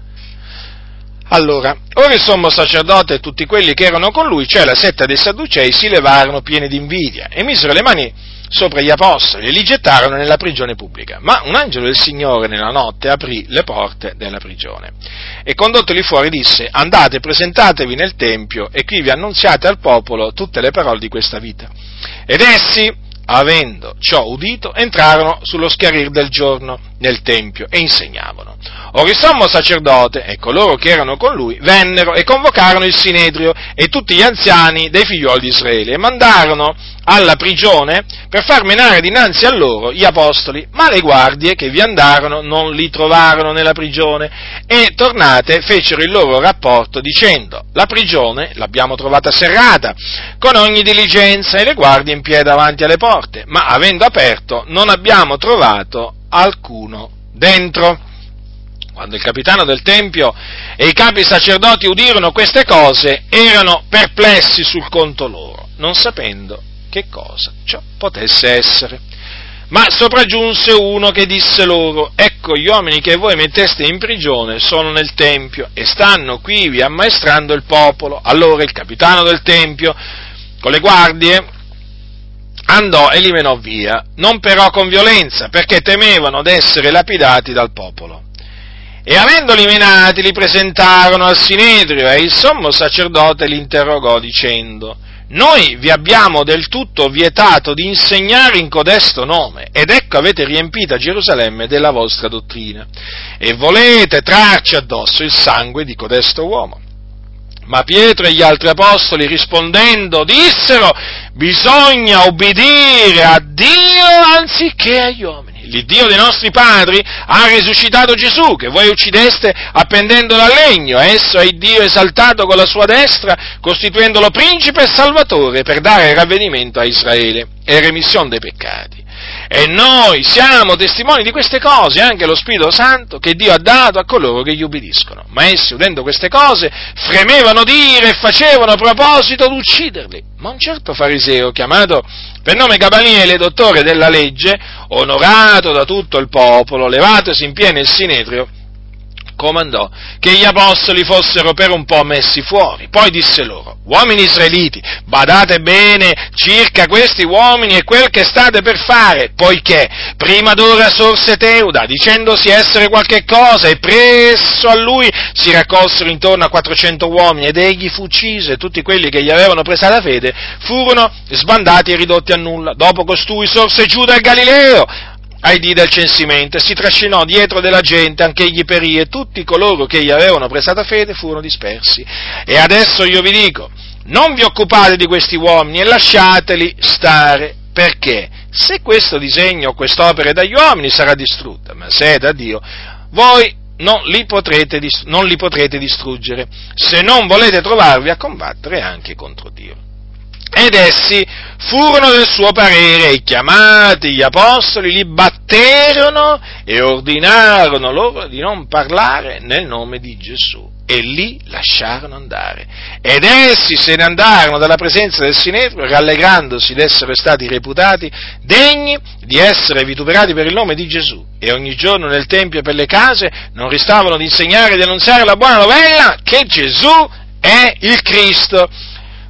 Allora, ora il sommo sacerdote e tutti quelli che erano con lui, cioè la setta dei Sadducei, si levarono pieni di invidia e misero le mani sopra gli apostoli e li gettarono nella prigione pubblica. Ma un angelo del Signore nella notte aprì le porte della prigione e condottoli fuori disse, andate, presentatevi nel Tempio e qui vi annunziate al popolo tutte le parole di questa vita. Ed essi, avendo ciò udito, entrarono sullo schiarir del giorno nel Tempio e insegnavano. Ora il sommo sacerdote e coloro che erano con lui vennero e convocarono il Sinedrio e tutti gli anziani dei figlioli di Israele e mandarono alla prigione per far menare dinanzi a loro gli apostoli, ma le guardie che vi andarono non li trovarono nella prigione e tornate fecero il loro rapporto dicendo la prigione l'abbiamo trovata serrata con ogni diligenza e le guardie in piedi davanti alle porte, ma avendo aperto non abbiamo trovato alcuno dentro. Quando il capitano del Tempio e i capi sacerdoti udirono queste cose, erano perplessi sul conto loro, non sapendo che cosa ciò potesse essere. Ma sopraggiunse uno che disse loro, ecco gli uomini che voi metteste in prigione sono nel Tempio e stanno qui vi ammaestrando il popolo. Allora il capitano del Tempio, con le guardie, andò e li menò via, non però con violenza, perché temevano d'essere lapidati dal popolo. E avendoli menati li presentarono al Sinedrio e il sommo sacerdote li interrogò dicendo, noi vi abbiamo del tutto vietato di insegnare in codesto nome, ed ecco avete riempita Gerusalemme della vostra dottrina, e volete trarci addosso il sangue di codesto uomo. Ma Pietro e gli altri apostoli rispondendo dissero, bisogna obbedire a Dio anziché agli uomini. L'Iddio dei nostri padri ha risuscitato Gesù, che voi uccideste appendendolo al legno, esso è Dio esaltato con la sua destra, costituendolo principe e salvatore per dare ravvedimento a Israele e remissione dei peccati. E noi siamo testimoni di queste cose, anche lo Spirito Santo che Dio ha dato a coloro che gli ubbidiscono. Ma essi, udendo queste cose, fremevano dire e facevano proposito di ucciderli. Ma un certo fariseo, chiamato per nome Gamaliele, dottore della legge, onorato da tutto il popolo, levatosi in pieno il sinedrio, comandò che gli apostoli fossero per un po' messi fuori. Poi disse loro, uomini israeliti, badate bene circa questi uomini e quel che state per fare, poiché prima d'ora sorse Teuda, dicendosi essere qualche cosa, e presso a lui si raccolsero intorno a 400 uomini, ed egli fu ucciso, e tutti quelli che gli avevano presa la fede furono sbandati e ridotti a nulla. Dopo costui sorse Giuda il Galileo, ai dì del censimento e si trascinò dietro della gente, anche egli perì e tutti coloro che gli avevano prestata fede furono dispersi. E adesso io vi dico, non vi occupate di questi uomini e lasciateli stare, perché se questo disegno o quest'opera è dagli uomini sarà distrutta, ma se è da Dio, voi non li, potrete, non li potrete distruggere, se non volete trovarvi a combattere anche contro Dio. Ed essi furono del suo parere chiamati gli apostoli li batterono e ordinarono loro di non parlare nel nome di Gesù e li lasciarono andare. Ed essi se ne andarono dalla presenza del Sinedrio, rallegrandosi d'essere stati reputati degni di essere vituperati per il nome di Gesù. E ogni giorno nel Tempio e per le case non ristavano di insegnare e di annunziare la buona novella che Gesù è il Cristo.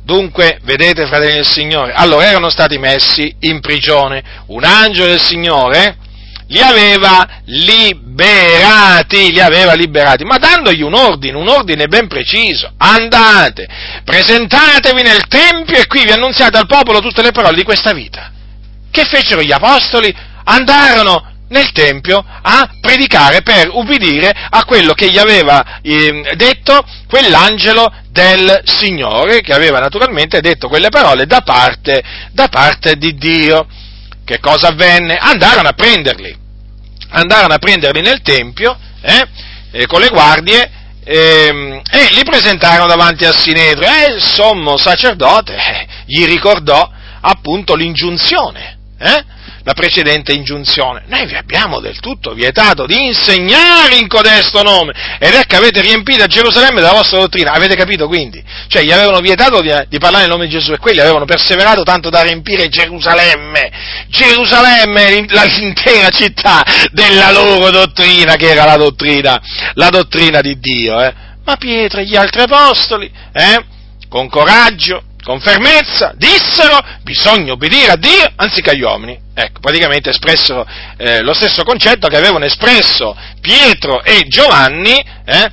Dunque, vedete, fratelli del Signore, allora erano stati messi in prigione. Un angelo del Signore li aveva liberati, li aveva liberati, ma dandogli un ordine, un ordine ben preciso. Andate, presentatevi nel Tempio e qui vi annunziate al popolo tutte le parole di questa vita. Che fecero gli apostoli? Andarono nel Tempio a predicare per ubbidire a quello che gli aveva eh, detto quell'angelo del Signore, che aveva naturalmente detto quelle parole da parte, da parte di Dio. Che cosa avvenne? Andarono a prenderli, andarono a prenderli nel Tempio eh, eh, con le guardie ehm, e li presentarono davanti al Sinedrio e il sommo sacerdote eh, gli ricordò appunto l'ingiunzione. Eh? La precedente ingiunzione. Noi vi abbiamo del tutto vietato di insegnare in codesto nome ed ecco avete riempito Gerusalemme della vostra dottrina. Avete capito quindi? Cioè gli avevano vietato di, di parlare nel nome di Gesù e quelli avevano perseverato tanto da riempire Gerusalemme, Gerusalemme, l'intera città della loro dottrina che era la dottrina, la dottrina di Dio. Eh? Ma Pietro e gli altri apostoli, eh? con coraggio, con fermezza, dissero bisogna obbedire a Dio anziché agli uomini. Ecco, praticamente espressero eh, lo stesso concetto che avevano espresso Pietro e Giovanni, eh,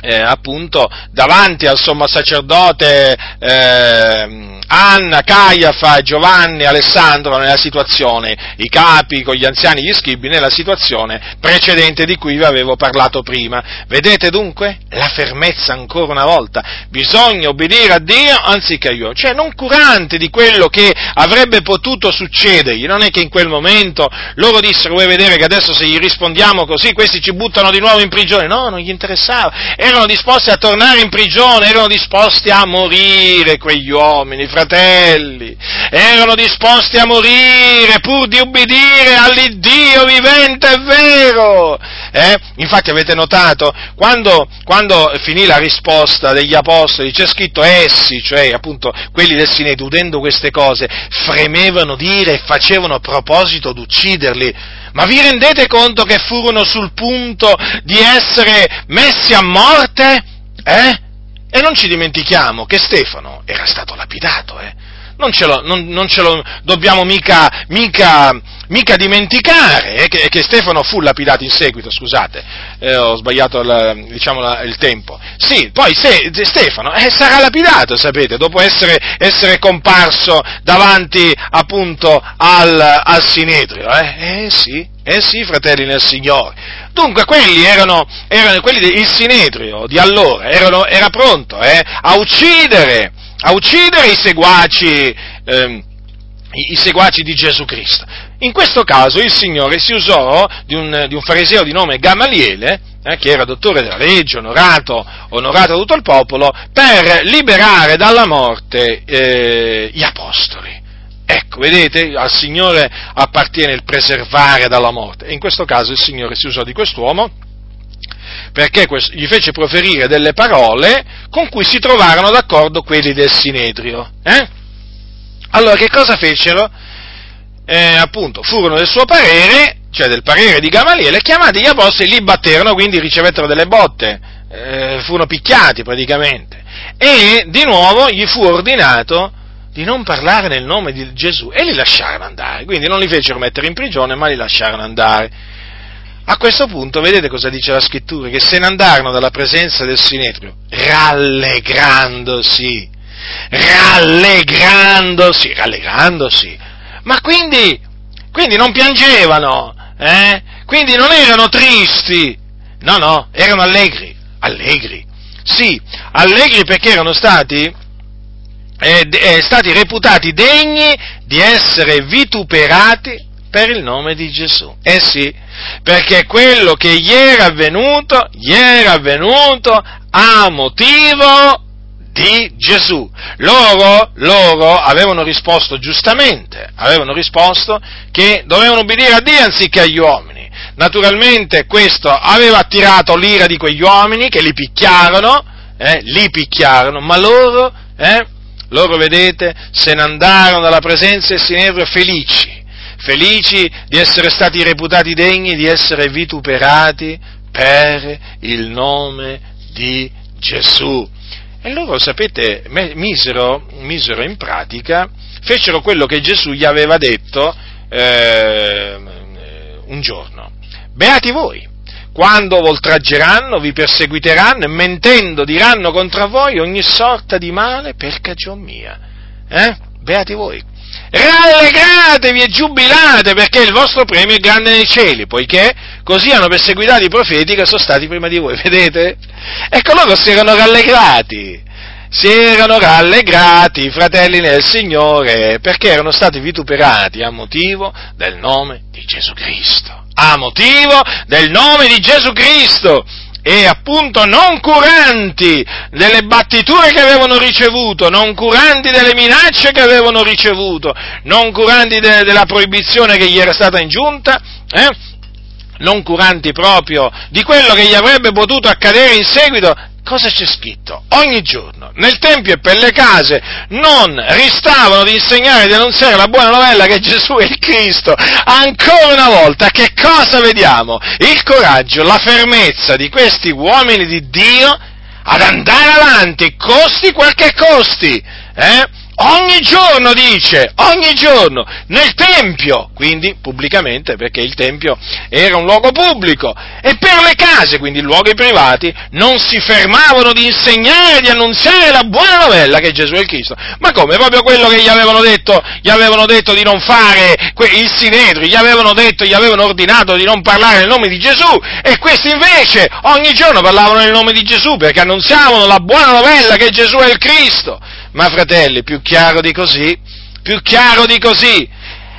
eh, appunto davanti al sommo sacerdote eh, Anna, Caiafa, Giovanni, Alessandro nella situazione, i capi con gli anziani gli scribi nella situazione precedente di cui vi avevo parlato prima. Vedete dunque? La fermezza ancora una volta? Bisogna obbedire a Dio anziché a io, cioè non curante di quello che avrebbe potuto succedergli, non è che in quel momento loro dissero vuoi vedere che adesso se gli rispondiamo così questi ci buttano di nuovo in prigione, no, non gli interessava, erano disposti a tornare in prigione, erano disposti a morire quegli uomini, fratelli, erano disposti a morire pur di ubbidire all'Iddio vivente e vero. Eh? Infatti avete notato, quando, quando, finì la risposta degli apostoli, c'è scritto essi, cioè appunto quelli del Sinedrio, udendo queste cose, fremevano dire e facevano proposito d'ucciderli. Ma vi rendete conto che furono sul punto di essere messi a morte? Eh? E non ci dimentichiamo che Stefano era stato lapidato, eh? Non, ce lo, non, non ce lo dobbiamo mica, mica, mica dimenticare, eh? che, che, Stefano fu lapidato in seguito, scusate, eh, ho sbagliato la, diciamo, la, il tempo. Sì, poi se, Stefano eh, sarà lapidato, sapete, dopo essere, essere comparso davanti appunto al, al Sinedrio. Eh? eh sì, eh sì, fratelli nel Signore. Dunque quelli erano, erano quelli del Sinedrio di allora, erano, era pronto eh, a uccidere, a uccidere i seguaci, eh, i, seguaci di Gesù Cristo. In questo caso il Signore si usò di un, di un fariseo di nome Gamaliele, eh, che era dottore della legge, onorato, onorato da tutto il popolo, per liberare dalla morte eh, gli apostoli. Ecco, vedete, al Signore appartiene il preservare dalla morte. In questo caso il Signore si usò di quest'uomo perché gli fece proferire delle parole con cui si trovarono d'accordo quelli del Sinedrio. Eh? Allora, che cosa fecero? Eh, appunto, furono del suo parere, cioè del parere di Gamaliele, chiamati gli apostoli, li batterono, quindi ricevettero delle botte, eh, furono picchiati praticamente. E di nuovo gli fu ordinato di non parlare nel nome di Gesù e li lasciarono andare. Quindi non li fecero mettere in prigione, ma li lasciarono andare. A questo punto vedete cosa dice la scrittura? Che se ne andarono dalla presenza del Sinedrio rallegrandosi, rallegrandosi, rallegrandosi. Ma quindi, quindi non piangevano, eh? Quindi non erano tristi, no, no, erano allegri, allegri. Sì, allegri perché erano stati eh, eh, stati reputati degni di essere vituperati per il nome di Gesù. Eh sì, perché quello che gli era avvenuto, gli era avvenuto a motivo di Gesù. Loro, loro avevano risposto giustamente, avevano risposto che dovevano obbedire a Dio anziché agli uomini. Naturalmente questo aveva attirato l'ira di quegli uomini che li picchiarono, eh, li picchiarono, ma loro, eh, loro vedete, se ne andarono dalla presenza del Sinedrio felici, felici di essere stati reputati degni di essere vituperati per il nome di Gesù. E loro, sapete, misero, misero in pratica, fecero quello che Gesù gli aveva detto eh, un giorno. Beati voi, quando voltraggeranno, vi perseguiteranno e mentendo diranno contro voi ogni sorta di male per cagion mia. Eh? Beati voi. Rallegratevi e giubilate perché il vostro premio è grande nei cieli, poiché così hanno perseguitato i profeti che sono stati prima di voi, <laughs> vedete? Ecco loro si erano rallegrati, si erano rallegrati i fratelli nel Signore perché erano stati vituperati a motivo del nome di Gesù Cristo, a motivo del nome di Gesù Cristo e appunto non curanti delle battiture che avevano ricevuto, non curanti delle minacce che avevano ricevuto, non curanti de- della proibizione che gli era stata ingiunta, eh? non curanti proprio di quello che gli avrebbe potuto accadere in seguito, cosa c'è scritto? Ogni giorno nel Tempio e per le case non ristavano di insegnare e di annunziare la buona novella che Gesù è il Cristo. Ancora una volta, che cosa vediamo? Il coraggio, la fermezza di questi uomini di Dio ad andare avanti, costi quel che costi. Eh? Ogni giorno dice, ogni giorno, nel Tempio, quindi pubblicamente, perché il Tempio era un luogo pubblico, e per le case, quindi luoghi privati, non si fermavano di insegnare di annunziare la buona novella che Gesù è il Cristo. Ma come? Proprio quello che gli avevano detto, gli avevano detto di non fare il Sinedrio, gli avevano detto, gli avevano ordinato di non parlare nel nome di Gesù, e questi invece ogni giorno parlavano nel nome di Gesù perché annunziavano la buona novella che Gesù è il Cristo. Ma fratelli, più chiaro di così, più chiaro di così,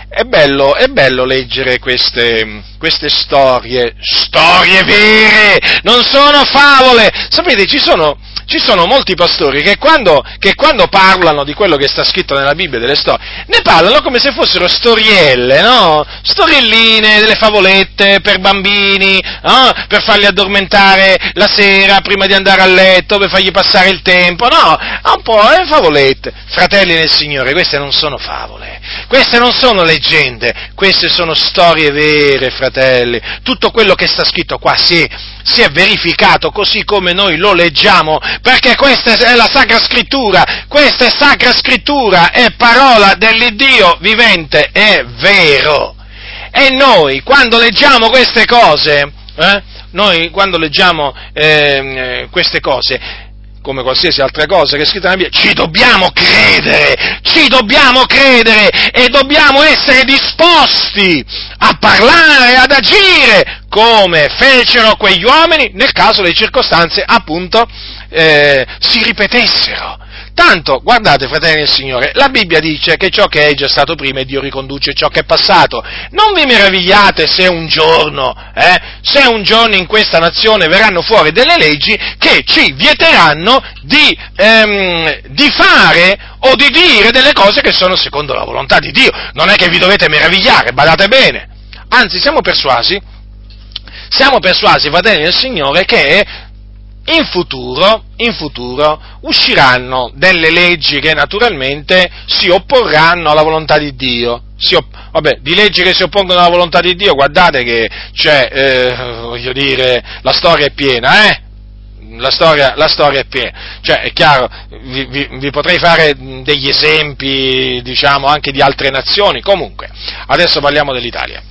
è bello, è bello leggere queste, queste, storie, storie vere, non sono favole. Sapete, ci sono, ci sono molti pastori che quando, che quando, parlano di quello che sta scritto nella Bibbia, delle storie, ne parlano come se fossero storielle, no? Storielline, delle favolette per bambini, no? per farli addormentare la sera prima di andare a letto, per fargli passare il tempo, no? Un po' è favolette. Fratelli nel Signore, queste non sono favole, queste non sono leggende, queste sono storie vere, fratelli. Tutto quello che sta scritto qua si si è verificato così come noi lo leggiamo, perché questa è la Sacra Scrittura, questa è Sacra Scrittura, è parola dell'Iddio vivente, è vero. E noi, quando leggiamo queste cose, eh, noi quando leggiamo eh, queste cose, come qualsiasi altra cosa che è scritta nella Bibbia, ci dobbiamo credere, ci dobbiamo credere e dobbiamo essere disposti a parlare, ad agire come fecero quegli uomini nel caso le circostanze appunto eh, si ripetessero. Tanto, guardate, fratelli del Signore, la Bibbia dice che ciò che è già stato prima Dio riconduce ciò che è passato. Non vi meravigliate se un giorno, eh, se un giorno in questa nazione verranno fuori delle leggi che ci vieteranno di, ehm, di fare o di dire delle cose che sono secondo la volontà di Dio. Non è che vi dovete meravigliare, badate bene. Anzi, siamo persuasi, siamo persuasi, fratelli del Signore, che in futuro, in futuro, usciranno delle leggi che naturalmente si opporranno alla volontà di Dio. Opp- vabbè, di leggi che si oppongono alla volontà di Dio, guardate che, cioè, eh, voglio dire, la storia è piena, eh? La storia, la storia, è piena. Cioè, è chiaro, vi, vi, vi, potrei fare degli esempi, diciamo, anche di altre nazioni. Comunque, adesso parliamo dell'Italia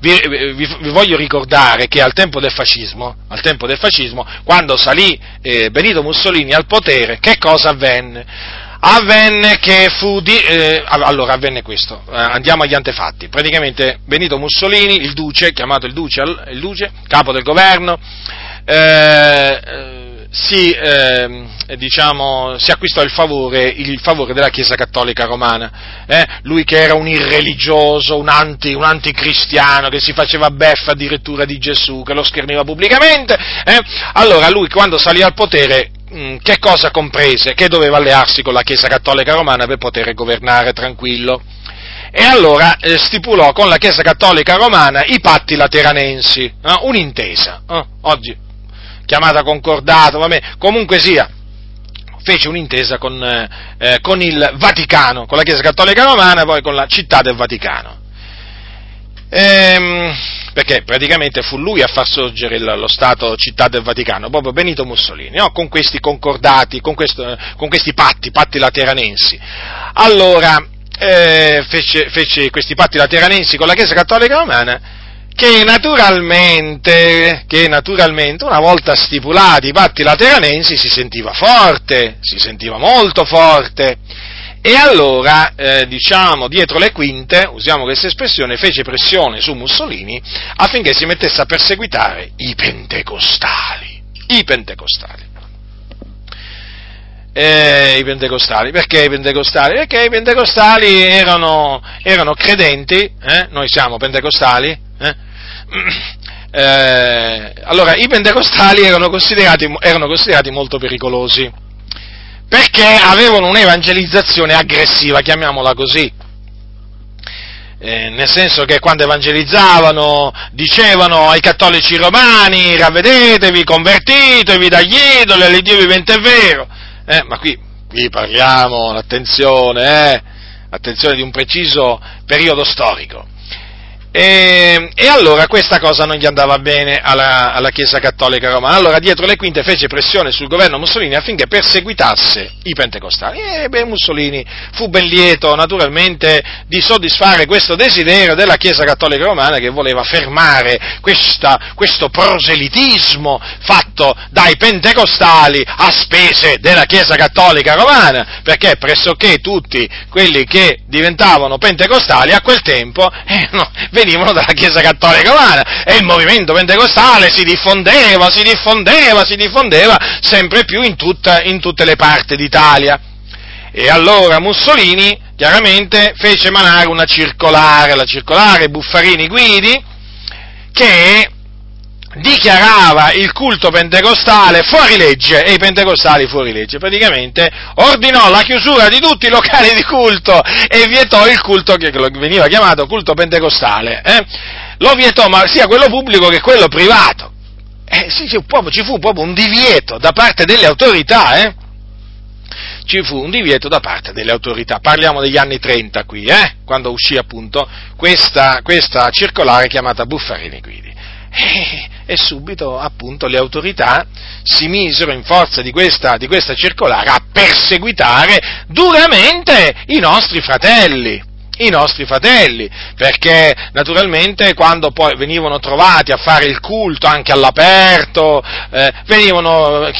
vi, vi, vi, voglio ricordare che al tempo del fascismo, tempo del fascismo quando salì eh, Benito Mussolini al potere, che cosa avvenne? Avvenne che fu di, eh, allora avvenne questo, eh, andiamo agli antefatti. Praticamente Benito Mussolini, il duce, chiamato il duce, il duce capo del governo, eh, eh si, eh, diciamo, si, acquistò il favore, il favore, della Chiesa Cattolica Romana. Eh? Lui che era un irreligioso, un, anti, un, anticristiano, che si faceva beffa addirittura di Gesù, che lo schermiva pubblicamente. Eh? Allora lui quando salì al potere mh, che cosa comprese? Che doveva allearsi con la Chiesa Cattolica Romana per poter governare tranquillo. E allora eh, stipulò con la Chiesa Cattolica Romana i patti lateranensi, un'intesa, oggi chiamata concordato, vabbè, comunque sia, fece un'intesa con, eh, con, il Vaticano, con la Chiesa Cattolica Romana e poi con la città del Vaticano. Ehm, perché praticamente fu lui a far sorgere il, lo Stato città del Vaticano, proprio Benito Mussolini, no? con questi concordati, con, questo, con, questi patti, patti lateranensi. Allora, eh, fece, fece questi patti lateranensi con la Chiesa Cattolica Romana, che naturalmente, che naturalmente, una volta stipulati i patti lateranensi si sentiva forte, si sentiva molto forte, e allora, eh, diciamo, dietro le quinte, usiamo questa espressione, fece pressione su Mussolini affinché si mettesse a perseguitare i pentecostali. I pentecostali. Eh, I pentecostali, perché i pentecostali? Perché i pentecostali erano, erano credenti, eh? noi siamo pentecostali, eh? <clears throat> eh allora i pentecostali erano considerati, erano considerati molto pericolosi perché avevano un'evangelizzazione aggressiva, chiamiamola così. Eh, nel senso che quando evangelizzavano dicevano ai cattolici romani ravvedetevi, convertitevi dagli idoli, all'Iddio vivente è vero. Eh, ma qui, qui parliamo, attenzione, eh, attenzione di un preciso periodo storico. E, e, allora questa cosa non gli andava bene alla, alla, Chiesa Cattolica Romana. Allora dietro le quinte fece pressione sul governo Mussolini affinché perseguitasse i pentecostali. E beh, Mussolini fu ben lieto naturalmente di soddisfare questo desiderio della Chiesa Cattolica Romana che voleva fermare questa, questo proselitismo fatto dai pentecostali a spese della Chiesa Cattolica Romana, perché pressoché tutti quelli che diventavano pentecostali a quel tempo eh, venivano dalla Chiesa Cattolica Romana e il movimento pentecostale si diffondeva, si diffondeva, si diffondeva sempre più in, tutta, in tutte le parti d'Italia. E allora Mussolini chiaramente fece emanare una circolare, la circolare Buffarini Guidi, che dichiarava il culto pentecostale fuori legge e i pentecostali fuori legge. Praticamente ordinò la chiusura di tutti i locali di culto e vietò il culto che veniva chiamato culto pentecostale. Eh? Lo vietò ma sia quello pubblico che quello privato. Eh, sì, sì, proprio, ci fu proprio un divieto da parte delle autorità, eh? ci fu un divieto da parte delle autorità. Parliamo degli anni 30 qui, eh? quando uscì appunto questa, questa circolare chiamata Buffarini Guidi. E, e, subito appunto le autorità si misero in forza di questa, di questa circolare a perseguitare duramente i nostri fratelli i nostri fratelli, perché naturalmente quando poi venivano trovati a fare il culto anche all'aperto, eh, venivano,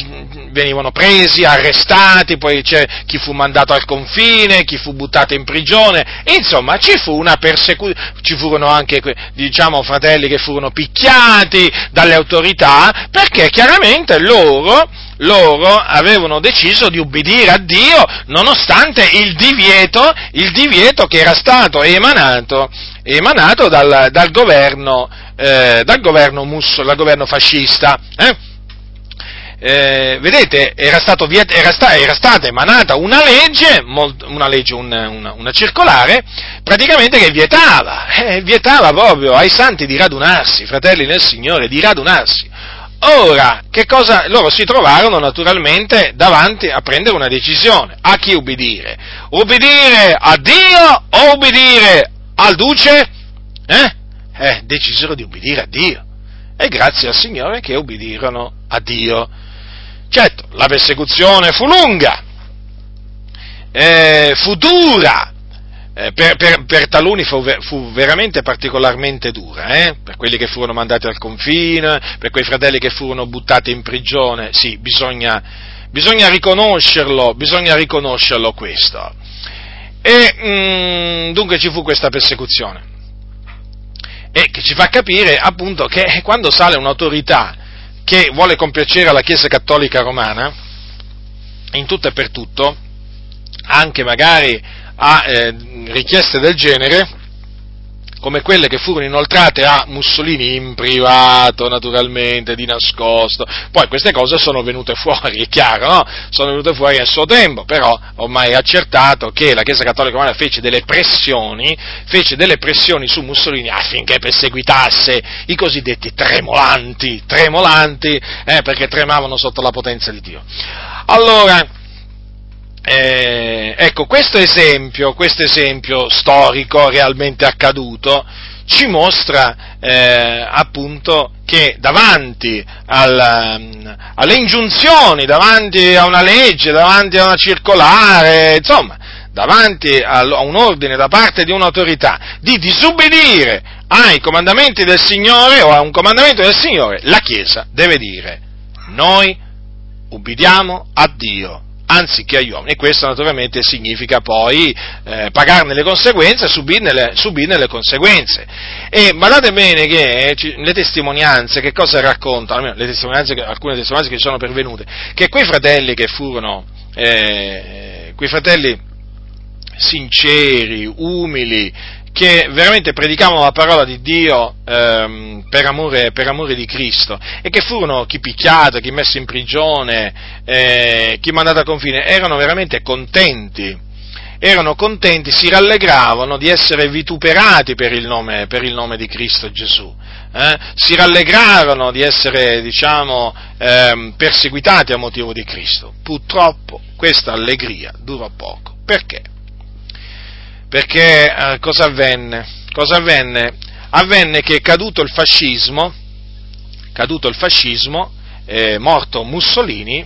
venivano, presi, arrestati, poi c'è chi fu mandato al confine, chi fu buttato in prigione, insomma ci fu una persecuzione, ci furono anche diciamo fratelli che furono picchiati dalle autorità, perché chiaramente loro loro avevano deciso di ubbidire a Dio nonostante il divieto, il divieto che era stato emanato, emanato dal, dal, governo, eh, dal, governo musso, dal governo fascista. Eh? Eh, vedete, era, viet- era, sta- era, stata emanata una legge, molt- una, legge una, una, una, circolare, praticamente che vietava, eh, vietava proprio ai santi di radunarsi, fratelli nel Signore, di radunarsi. Ora, che cosa? Loro si trovarono naturalmente davanti a prendere una decisione. A chi ubbidire? Ubbidire a Dio o ubbidire al duce? Eh? Eh, decisero di ubbidire a Dio. E grazie al Signore che ubbidirono a Dio. Certo, la persecuzione fu lunga, eh, fu dura, eh, per, per, per, taluni fu, fu, veramente particolarmente dura, eh? per quelli che furono mandati al confine, per quei fratelli che furono buttati in prigione, sì, bisogna, bisogna riconoscerlo, bisogna riconoscerlo questo. E mm, dunque ci fu questa persecuzione, e che ci fa capire appunto che quando sale un'autorità che vuole compiacere alla Chiesa Cattolica Romana, in tutto e per tutto, anche magari a eh, richieste del genere, come quelle che furono inoltrate a Mussolini in privato, naturalmente, di nascosto. Poi queste cose sono venute <laughs> fuori, è chiaro, no? Sono venute fuori a suo tempo, però ormai è accertato che la Chiesa Cattolica Romana fece delle pressioni, fece delle pressioni su Mussolini affinché perseguitasse i cosiddetti tremolanti, tremolanti, eh, perché tremavano sotto la potenza di Dio. Allora, eh, ecco, questo esempio, questo esempio storico realmente accaduto ci mostra eh, appunto che davanti al, mm, alle ingiunzioni, davanti a una legge, davanti a una circolare, insomma, davanti a un ordine da parte di un'autorità di disubbidire ai comandamenti del Signore o a un comandamento del Signore, la Chiesa deve dire noi ubbidiamo a Dio anziché agli uomini. E questo naturalmente significa poi eh, pagarne le conseguenze, subirne le, subirne le conseguenze. E guardate bene che eh, le testimonianze, che cosa raccontano, le testimonianze, alcune testimonianze che ci sono pervenute, che quei fratelli che furono, eh, quei fratelli sinceri, umili, che veramente predicavano la parola di Dio ehm, per, amore, per, amore, di Cristo e che furono chi picchiato, chi messo in prigione, eh, chi mandato a confine, erano veramente contenti, erano contenti, si rallegravano di essere vituperati per il nome, per il nome di Cristo Gesù, eh? si rallegrarono di essere, diciamo, ehm, perseguitati a motivo di Cristo. Purtroppo questa allegria durò poco. Perché? Perché eh, cosa avvenne? Cosa avvenne? Avvenne che caduto il fascismo, caduto il fascismo, eh, morto Mussolini,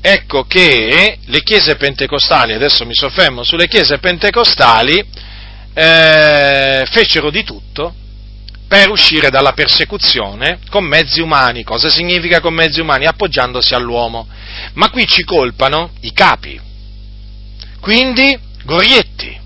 ecco che le chiese pentecostali, adesso mi soffermo sulle chiese pentecostali, eh, fecero di tutto per uscire dalla persecuzione con mezzi umani. Cosa significa con mezzi umani? Appoggiandosi all'uomo. Ma qui ci colpano i capi. Quindi Gorietti,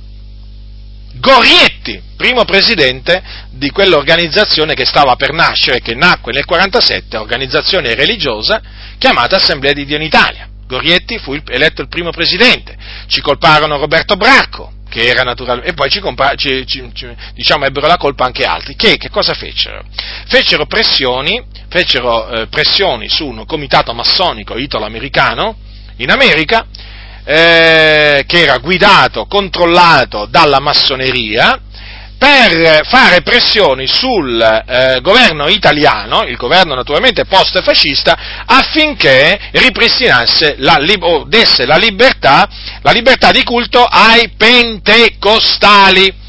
Gorietti, primo presidente di quell'organizzazione che stava per nascere, che nacque nel 1947, organizzazione religiosa chiamata Assemblea di Dio in Italia. Gorietti fu eletto il primo presidente, ci colparono Roberto Bracco, che era naturalmente, e poi ci, compa- ci, ci, diciamo, ebbero la colpa anche altri, che, che cosa fecero? Fecero pressioni, fecero, eh, pressioni su un comitato massonico italo-americano in America, eh, che era guidato, controllato dalla massoneria, per fare pressioni sul eh, governo italiano, il governo naturalmente post-fascista, affinché ripristinasse la, o desse la libertà, la libertà di culto ai pentecostali.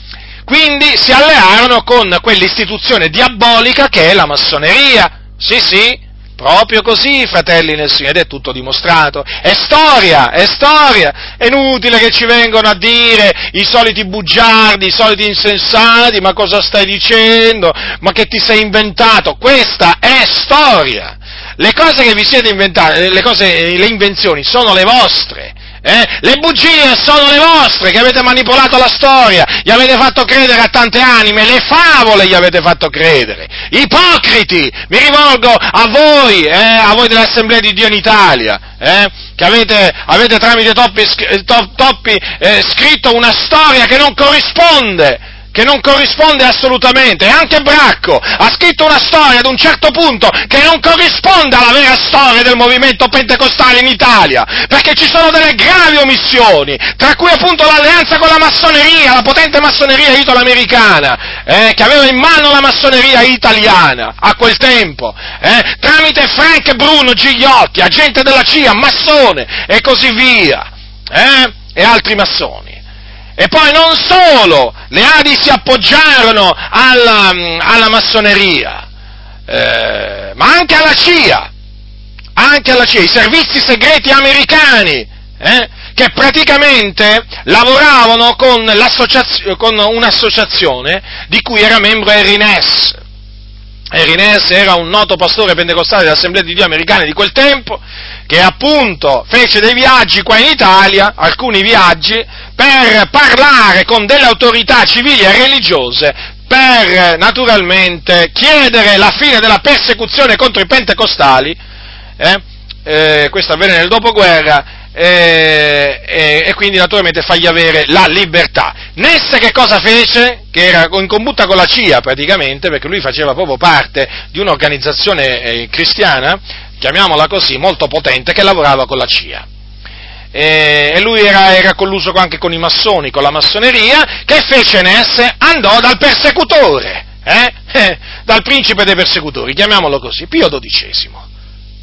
Quindi si allearono con quell'istituzione diabolica che è la massoneria. Sì, sì, Proprio così, fratelli nel Signore, ed è tutto dimostrato. È storia, è storia. È inutile che ci vengano a dire i soliti bugiardi, i soliti insensati, ma cosa stai dicendo? Ma che ti sei inventato? Questa è storia. Le cose che vi siete inventati, le, cose, le invenzioni sono le vostre. Eh? Le bugie sono le vostre che avete manipolato la storia, gli avete fatto credere a tante anime, le favole gli avete fatto credere. Ipocriti! Mi rivolgo a voi, eh? a voi dell'Assemblea di Dio in Italia, eh? che avete, avete, tramite toppi, toppi eh, scritto una storia che non corrisponde che non corrisponde assolutamente, e anche Bracco ha scritto una storia ad un certo punto che non corrisponde alla vera storia del movimento pentecostale in Italia, perché ci sono delle gravi omissioni, tra cui appunto l'alleanza con la massoneria, la potente massoneria italo-americana, eh, che aveva in mano la massoneria italiana a quel tempo, eh, tramite Frank Bruno Gigliotti, agente della CIA, massone e così via, eh, e altri massoni. E poi non solo, le Adi si appoggiarono alla, alla massoneria, eh, ma anche alla CIA, anche alla CIA, i servizi segreti americani, eh, che praticamente lavoravano con, con, un'associazione di cui era membro Harry Ness. Ness era un noto pastore pentecostale dell'Assemblea di Dio americana di quel tempo, che appunto fece dei viaggi qua in Italia, alcuni viaggi, per parlare con delle autorità civili e religiose per naturalmente chiedere la fine della persecuzione contro i pentecostali, eh? Eh, questo avvenne nel dopoguerra, e, e, e, quindi naturalmente fargli avere la libertà. Nesse che cosa fece? Che era in combutta con la CIA praticamente, perché lui faceva proprio parte di un'organizzazione eh, cristiana, chiamiamola così, molto potente, che lavorava con la CIA. E, e lui era, era, colluso anche con i massoni, con la massoneria, che fece Ness? Andò dal persecutore, eh? Eh, <laughs> dal principe dei persecutori, chiamiamolo così, Pio XII,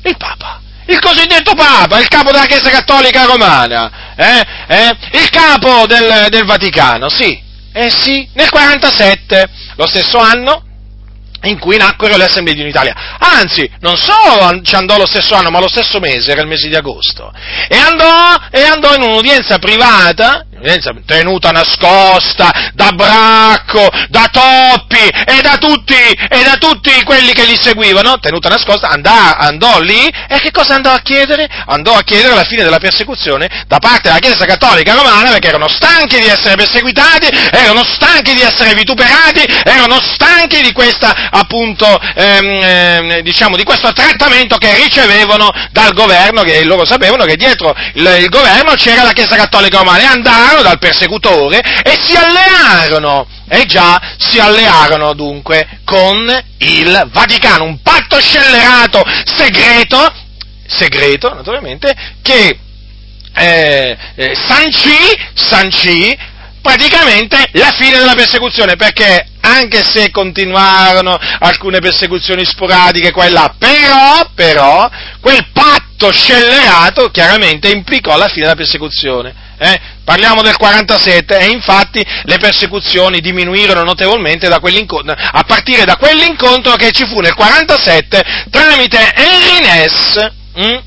il Papa il cosiddetto Papa, il capo della Chiesa Cattolica Romana, eh? Eh? il capo del, del Vaticano, sì, eh sì, nel 47, lo stesso anno in cui nacquero le assemblee di un'Italia. Anzi, non solo ci andò lo stesso anno, ma lo stesso mese, era il mese di agosto, e andò, e andò in un'udienza privata, tenuta nascosta da Bracco, da Toppi e da tutti, e da tutti quelli che li seguivano, tenuta nascosta, andò, andò lì e che cosa andò a chiedere? Andò a chiedere la fine della persecuzione da parte della Chiesa Cattolica Romana perché erano stanchi di essere perseguitati, erano stanchi di essere vituperati, erano stanchi di questa, appunto, ehm, ehm, diciamo, di questo trattamento che ricevevano dal governo, che loro sapevano che dietro il, il governo c'era la Chiesa Cattolica Romana e andarono allearono dal persecutore e si allearono, e già si allearono dunque con il Vaticano, un patto scellerato, segreto, segreto naturalmente, che eh, eh, sancì, sancì praticamente la fine della persecuzione, perché anche se continuarono alcune persecuzioni sporadiche qua e là, però, però, quel patto scellerato chiaramente implicò la fine della persecuzione. Eh? Parliamo del 47 e infatti le persecuzioni diminuirono notevolmente a partire da quell'incontro che ci fu nel 47 tramite Henry Ness, hm?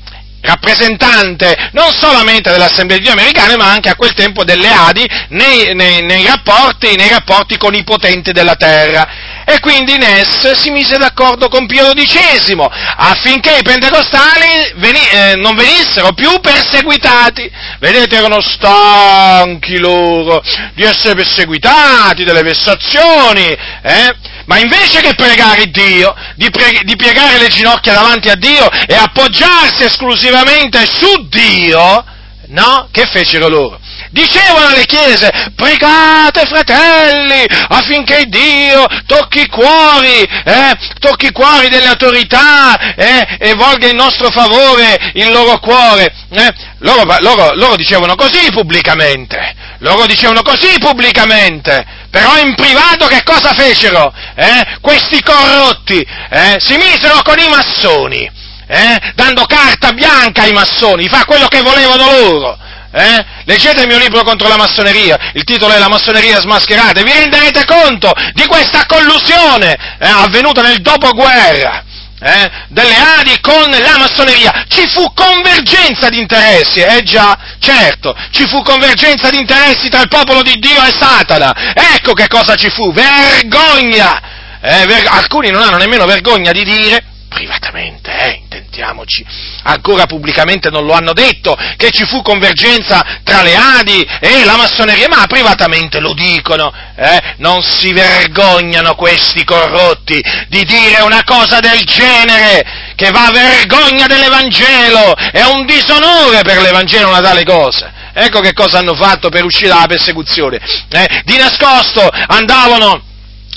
rappresentante non solamente dell'Assemblea di Dio americana, ma anche a quel tempo delle Adi nei, nei, nei, rapporti, nei rapporti con i potenti della terra. E quindi Ness si mise d'accordo con Pio XII affinché i pentecostali veni, eh, non venissero più perseguitati. Vedete, erano stanchi loro di essere perseguitati, delle vessazioni, eh? ma invece che pregare Dio, di, pre- di piegare le ginocchia davanti a Dio e appoggiarsi esclusivamente su Dio, no? Che fecero loro? Dicevano alle chiese, pregate fratelli affinché Dio tocchi i cuori, eh, tocchi i cuori delle autorità eh, e volga in nostro favore il loro cuore. Eh. Loro, loro, loro dicevano così pubblicamente, loro dicevano così pubblicamente, però in privato che cosa fecero? Eh? Questi corrotti eh? si misero con i massoni, eh? dando carta bianca ai massoni, fa quello che volevano loro. Eh? Leggete il mio libro contro la massoneria, il titolo è La massoneria smascherata, vi renderete conto di questa collusione eh, avvenuta nel dopoguerra. Eh, delle Adi con la massoneria. Ci fu convergenza di interessi, eh già, certo, ci fu convergenza di interessi tra il popolo di Dio e Satana. Ecco che cosa ci fu, vergogna! Eh, ver- alcuni non hanno nemmeno vergogna di dire privatamente, eh, intentiamoci, ancora pubblicamente non lo hanno detto, che ci fu convergenza tra le Adi e la massoneria, ma privatamente lo dicono, eh, non si vergognano questi corrotti di dire una cosa del genere, che va a vergogna dell'Evangelo, è un disonore per l'Evangelo una tale cosa. Ecco che cosa hanno fatto per uscire dalla persecuzione. Eh, di nascosto andavano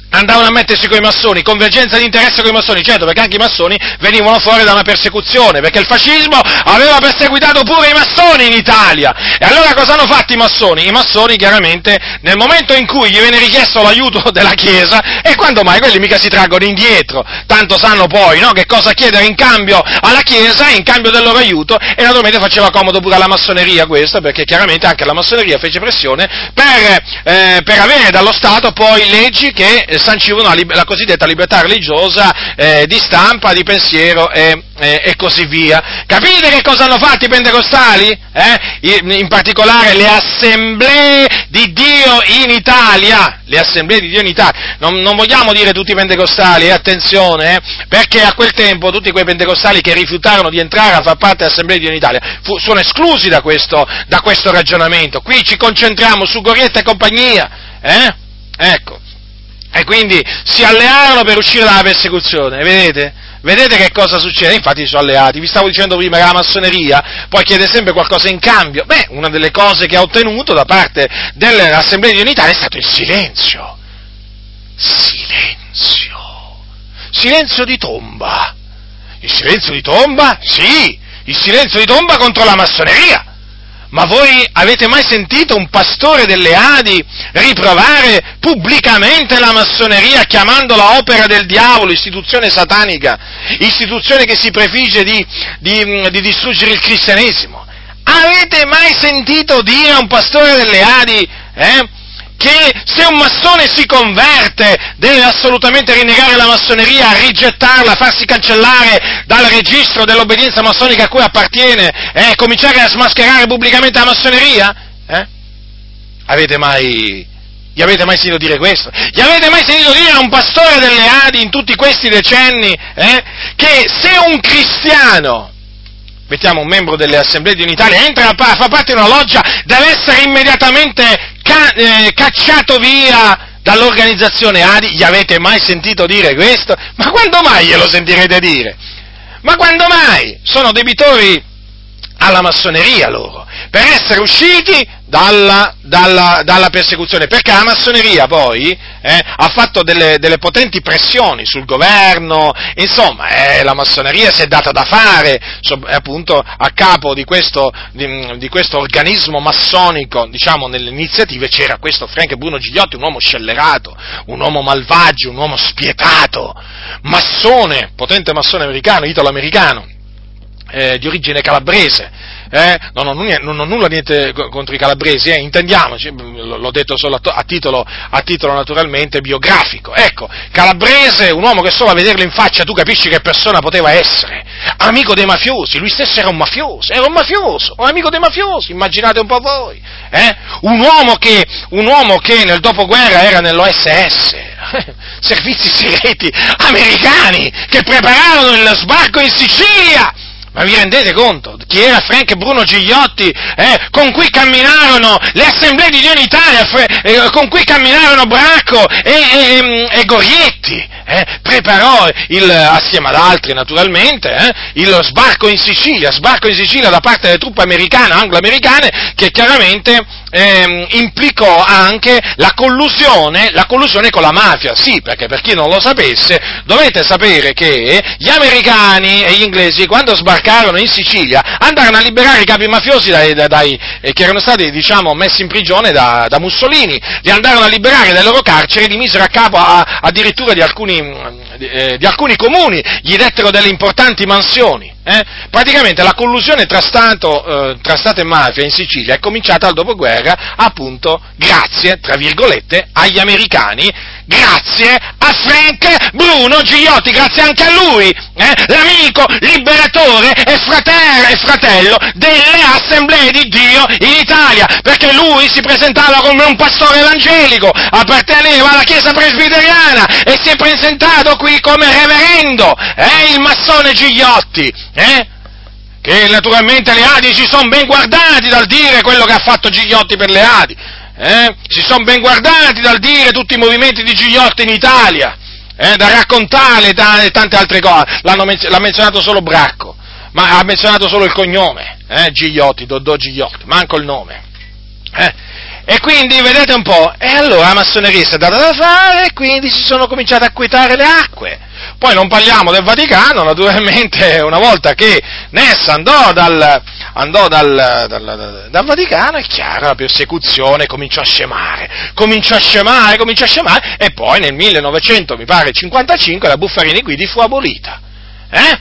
andavano a mettersi con i massoni, convergenza di interesse con i massoni, certo perché anche i massoni venivano fuori da una persecuzione, perché il fascismo aveva perseguitato pure i massoni in Italia. E allora cosa hanno fatto i massoni? I massoni chiaramente nel momento in cui gli viene richiesto l'aiuto <laughs> della Chiesa, e quando mai quelli mica si traggono indietro, tanto sanno poi no, che cosa chiedere in cambio alla Chiesa, in cambio del loro aiuto, e naturalmente faceva comodo pure alla massoneria questo, perché chiaramente anche la massoneria fece pressione per, eh, per avere dallo Stato poi leggi che sancivano la, la cosiddetta libertà religiosa eh, di stampa, di pensiero e, eh, e, così via. Capite che cosa hanno fatto i pentecostali? Eh? In particolare le assemblee di Dio in Italia. Le assemblee di Dio in Italia. Non, non vogliamo dire tutti i pentecostali, eh, attenzione, eh, perché a quel tempo tutti quei pentecostali che rifiutarono di entrare a far parte dell'assemblea di Dio in Italia fu, sono esclusi da questo, da questo ragionamento. Qui ci concentriamo su Gorietta e compagnia. Eh? Ecco. E quindi si allearono per uscire dalla persecuzione, vedete? vedete che cosa succede? Infatti sono alleati, vi stavo dicendo prima che la massoneria poi chiede sempre qualcosa in cambio. Beh, una delle cose che ha ottenuto da parte dell'Assemblea di Unità è stato il silenzio. Silenzio. Silenzio di tomba. Il silenzio di tomba? Sì, il silenzio di tomba contro la massoneria. Ma voi avete mai sentito un pastore delle Adi riprovare pubblicamente la massoneria chiamandola opera del diavolo, istituzione satanica, istituzione che si prefigge di, di, di distruggere il cristianesimo? Avete mai sentito dire a un pastore delle Adi eh, che se un massone si converte deve assolutamente rinnegare la massoneria, rigettarla, farsi cancellare dal registro dell'obbedienza massonica a cui appartiene e eh, cominciare a smascherare pubblicamente la massoneria? Eh? Avete mai, gli avete mai sentito dire questo? Gli avete mai sentito dire a un pastore delle Adi in tutti questi decenni eh, che se un cristiano mettiamo un membro delle assemblee di un'Italia, entra a fa parte di una loggia, deve essere immediatamente ca- eh, cacciato via dall'organizzazione ADI. Gli avete mai sentito dire questo? Ma quando mai glielo sentirete dire? Ma quando mai? Sono debitori alla massoneria loro, per essere usciti dalla, dalla, dalla, persecuzione, perché la massoneria poi eh, ha fatto delle, delle, potenti pressioni sul governo, insomma eh, la massoneria si è data da fare so, appunto a capo di questo, di, di questo, organismo massonico, diciamo nelle iniziative c'era questo Frank Bruno Gigliotti, un uomo scellerato, un uomo malvagio, un uomo spietato, massone, potente massone americano, italo-americano, eh, di origine calabrese, eh? non, ho, non, ho, nulla niente contro i calabresi, eh? intendiamoci, l'ho detto solo a, a, titolo, a, titolo, naturalmente biografico. Ecco, calabrese, un uomo che solo a vederlo in faccia tu capisci che persona poteva essere, amico dei mafiosi, lui stesso era un mafioso, era un mafioso, un amico dei mafiosi, immaginate un po' voi, eh? un, uomo che, un uomo che nel dopoguerra era nell'OSS, <laughs> servizi segreti americani che prepararono il sbarco in Sicilia ma vi rendete conto? Chi era Frank Bruno Gigliotti, eh, con cui camminarono le assemblee di Dio in Italia, eh, con cui camminarono Bracco e, e, e Gorietti, eh, preparò il, assieme ad altri naturalmente, eh, il sbarco in Sicilia, sbarco in Sicilia da parte delle truppe americane, anglo-americane, che chiaramente eh, implicò anche la collusione, la collusione con la mafia. Sì, perché per chi non lo sapesse, dovete sapere che gli americani e gli inglesi, quando sbarcarono in Sicilia, andarono a liberare i capi mafiosi dai, dai, eh, che erano stati, diciamo, messi in prigione da, da, Mussolini, li andarono a liberare dai loro carceri, li misero a capo a, addirittura di alcuni, eh, di alcuni comuni, gli dettero delle importanti mansioni. Eh? Praticamente la collusione tra Stato, eh, tra Stato, e mafia in Sicilia è cominciata al dopoguerra appunto grazie, tra virgolette, agli americani grazie a Frank Bruno Gigliotti, grazie anche a lui, eh, l'amico liberatore e fratello, e fratello delle assemblee di Dio in Italia, perché lui si presentava come un pastore evangelico, apparteneva alla chiesa presbiteriana e si è presentato qui come reverendo, eh, il massone Gigliotti, eh? che naturalmente le Adi si sono ben guardati dal dire quello che ha fatto Gigliotti per le Adi, eh? si sono ben guardati dal dire tutti i movimenti di Gigliotti in Italia, eh? da raccontare e tante altre cose, l'ha menzionato solo Bracco, ma ha menzionato solo il cognome, eh? Gigliotti, Dodò Gigliotti, manco il nome. Eh? E quindi vedete un po', e allora la massoneria si è data da fare e quindi si sono cominciate a quietare le acque. Poi non parliamo del Vaticano, naturalmente una volta che Nessa andò dal, andò dal, dal, dal, Vaticano, è chiaro, la persecuzione cominciò a scemare, cominciò a scemare, cominciò a scemare, e poi nel 1955 la Buffarini Guidi fu abolita. Eh?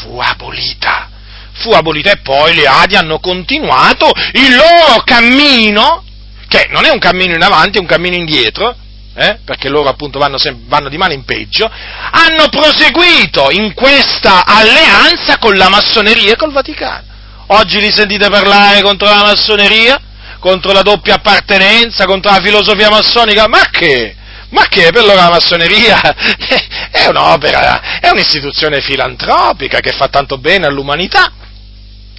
Fu abolita. Fu abolita e poi le Adi hanno continuato il loro cammino, che non è un cammino in avanti, è un cammino indietro, eh, perché loro appunto vanno, vanno, di male in peggio, hanno proseguito in questa alleanza con la massoneria e col Vaticano. Oggi li sentite parlare contro la massoneria, contro la doppia appartenenza, contro la filosofia massonica, ma che? Ma che per loro la massoneria <laughs> è un'opera, è un'istituzione filantropica che fa tanto bene all'umanità,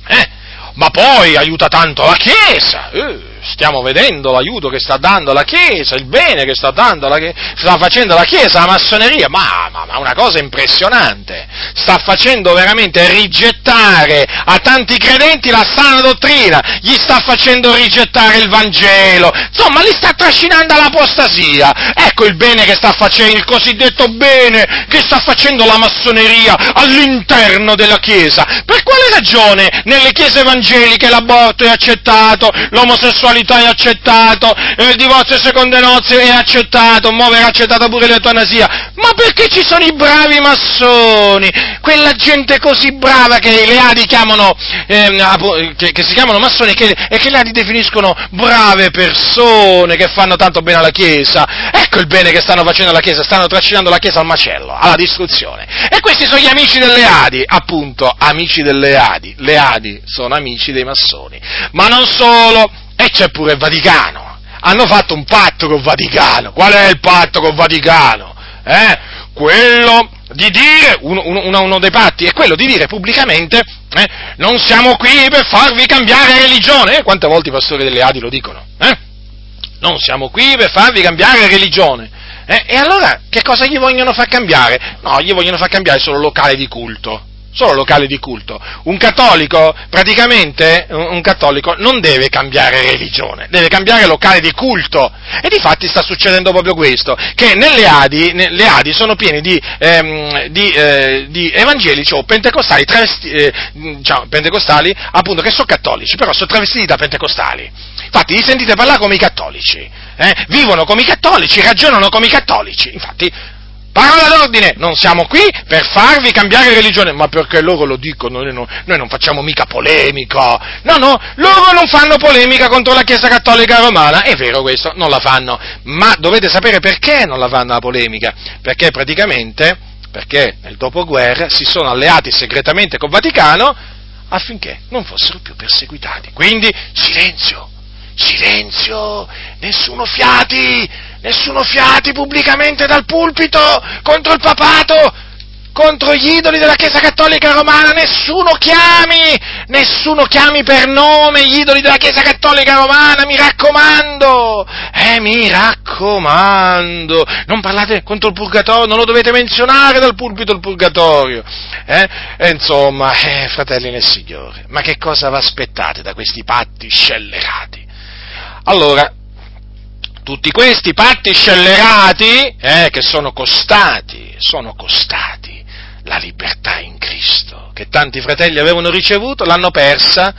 eh? ma poi aiuta tanto la Chiesa, eh? Stiamo vedendo l'aiuto che sta dando la Chiesa, il bene che sta, dando la, sta facendo la Chiesa, la massoneria, ma, ma, ma, una cosa impressionante, sta facendo veramente rigettare a tanti credenti la sana dottrina, gli sta facendo rigettare il Vangelo, insomma li sta trascinando all'apostasia, ecco il bene che sta facendo, il cosiddetto bene che sta facendo la massoneria all'interno della Chiesa, per quale ragione nelle chiese evangeliche l'aborto è accettato, l'omosessualità è accettato, il divorzio seconde nozze è accettato, mo verrà accettata pure l'eutanasia, ma perché ci sono i bravi massoni, quella gente così brava che le Adi chiamano, eh, che, che, si chiamano massoni che, e che le Adi definiscono brave persone che fanno tanto bene alla Chiesa, ecco il bene che stanno facendo alla Chiesa, stanno trascinando la Chiesa al macello, alla distruzione, e questi sono gli amici delle Adi, appunto, amici delle Adi, le Adi sono amici dei massoni, ma non solo, e c'è pure il Vaticano. Hanno fatto un patto con il Vaticano. Qual è il patto con il Vaticano? Eh? Quello di dire, uno, uno, uno, dei patti è quello di dire pubblicamente eh, non siamo qui per farvi cambiare religione. Eh, quante volte i pastori delle Adi lo dicono? Eh? Non siamo qui per farvi cambiare religione. Eh, e allora che cosa gli vogliono far cambiare? No, gli vogliono far cambiare solo locale di culto solo locali di culto. Un cattolico, praticamente, un cattolico non deve cambiare religione, deve cambiare locale di culto. E di fatti sta succedendo proprio questo, che nelle Adi, le Adi sono piene di, ehm, di, eh, di evangelici o pentecostali, travesti, eh, diciamo, pentecostali, appunto, che sono cattolici, però sono travestiti da pentecostali. Infatti, li sentite parlare come i cattolici, eh? vivono come i cattolici, ragionano come i cattolici. Infatti, Parola d'ordine, non siamo qui per farvi cambiare religione, ma perché loro lo dicono, noi non, noi non, facciamo mica polemica. No, no, loro non fanno polemica contro la Chiesa Cattolica Romana, è vero questo, non la fanno, ma dovete sapere perché non la fanno la polemica, perché praticamente, perché nel dopoguerra si sono alleati segretamente con Vaticano affinché non fossero più perseguitati. Quindi silenzio, silenzio, nessuno fiati, nessuno fiati pubblicamente dal pulpito contro il papato, contro gli idoli della Chiesa Cattolica Romana, nessuno chiami, nessuno chiami per nome gli idoli della Chiesa Cattolica Romana, mi raccomando, eh, mi raccomando, non parlate contro il purgatorio, non lo dovete menzionare dal pulpito il purgatorio, eh, e insomma, eh, fratelli nel Signore, ma che cosa vi aspettate da questi patti scellerati? Allora, tutti questi patti scellerati, eh, che sono costati, sono costati la libertà in Cristo, che tanti fratelli avevano ricevuto, l'hanno persa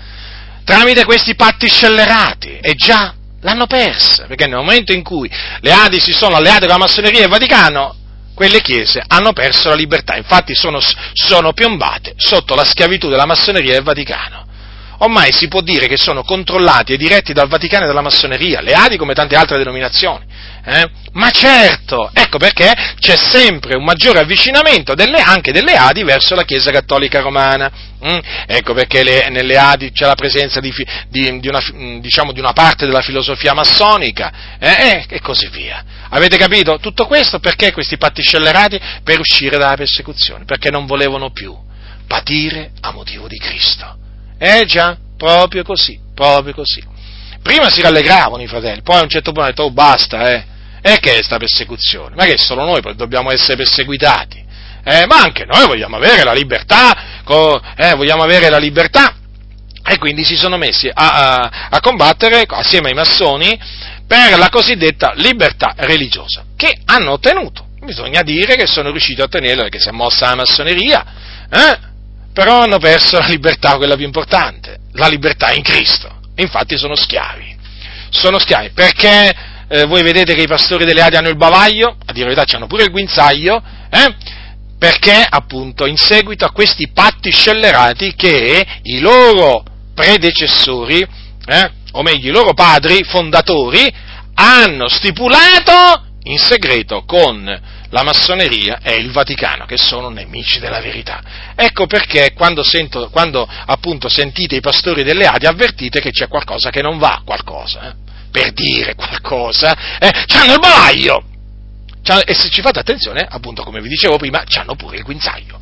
tramite questi patti scellerati. E già, l'hanno persa, perché nel momento in cui le Adi si sono alleate con la massoneria e il Vaticano, quelle chiese hanno perso la libertà, infatti sono, sono piombate sotto la schiavitù della massoneria e del Vaticano ormai si può dire che sono controllati e diretti dal Vaticano e dalla massoneria, le Adi come tante altre denominazioni. Eh? Ma certo, ecco perché c'è sempre un maggiore avvicinamento delle, anche delle Adi verso la Chiesa Cattolica Romana. Mm? Ecco perché le, nelle Adi c'è la presenza di, di, di, una, diciamo, di, una, parte della filosofia massonica eh? e così via. Avete capito? Tutto questo perché questi patti scellerati? Per uscire dalla persecuzione, perché non volevano più patire a motivo di Cristo. Eh già, proprio così, proprio così. Prima si rallegravano i fratelli, poi a un certo punto hanno detto, oh basta, eh, e che è sta persecuzione? Ma che solo noi dobbiamo essere perseguitati? Eh, ma anche noi vogliamo avere la libertà, co- eh, vogliamo avere la libertà, e quindi si sono messi a, a, a, combattere assieme ai massoni per la cosiddetta libertà religiosa, che hanno ottenuto. Bisogna dire che sono riusciti a ottenerla perché si è mossa la massoneria, eh? Però hanno perso la libertà, quella più importante, la libertà in Cristo. Infatti sono schiavi. Sono schiavi perché eh, voi vedete che i pastori delle Adi hanno il bavaglio, a dire la verità hanno pure il guinzaglio, eh? perché appunto in seguito a questi patti scellerati che i loro predecessori, eh? o meglio i loro padri fondatori, hanno stipulato in segreto con la massoneria e il Vaticano, che sono nemici della verità. Ecco perché quando, sento, quando appunto sentite i pastori delle Adi avvertite che c'è qualcosa che non va, qualcosa, eh? per dire qualcosa, eh? c'hanno il bavaglio! E se ci fate attenzione, appunto come vi dicevo prima, c'hanno pure il guinzaglio.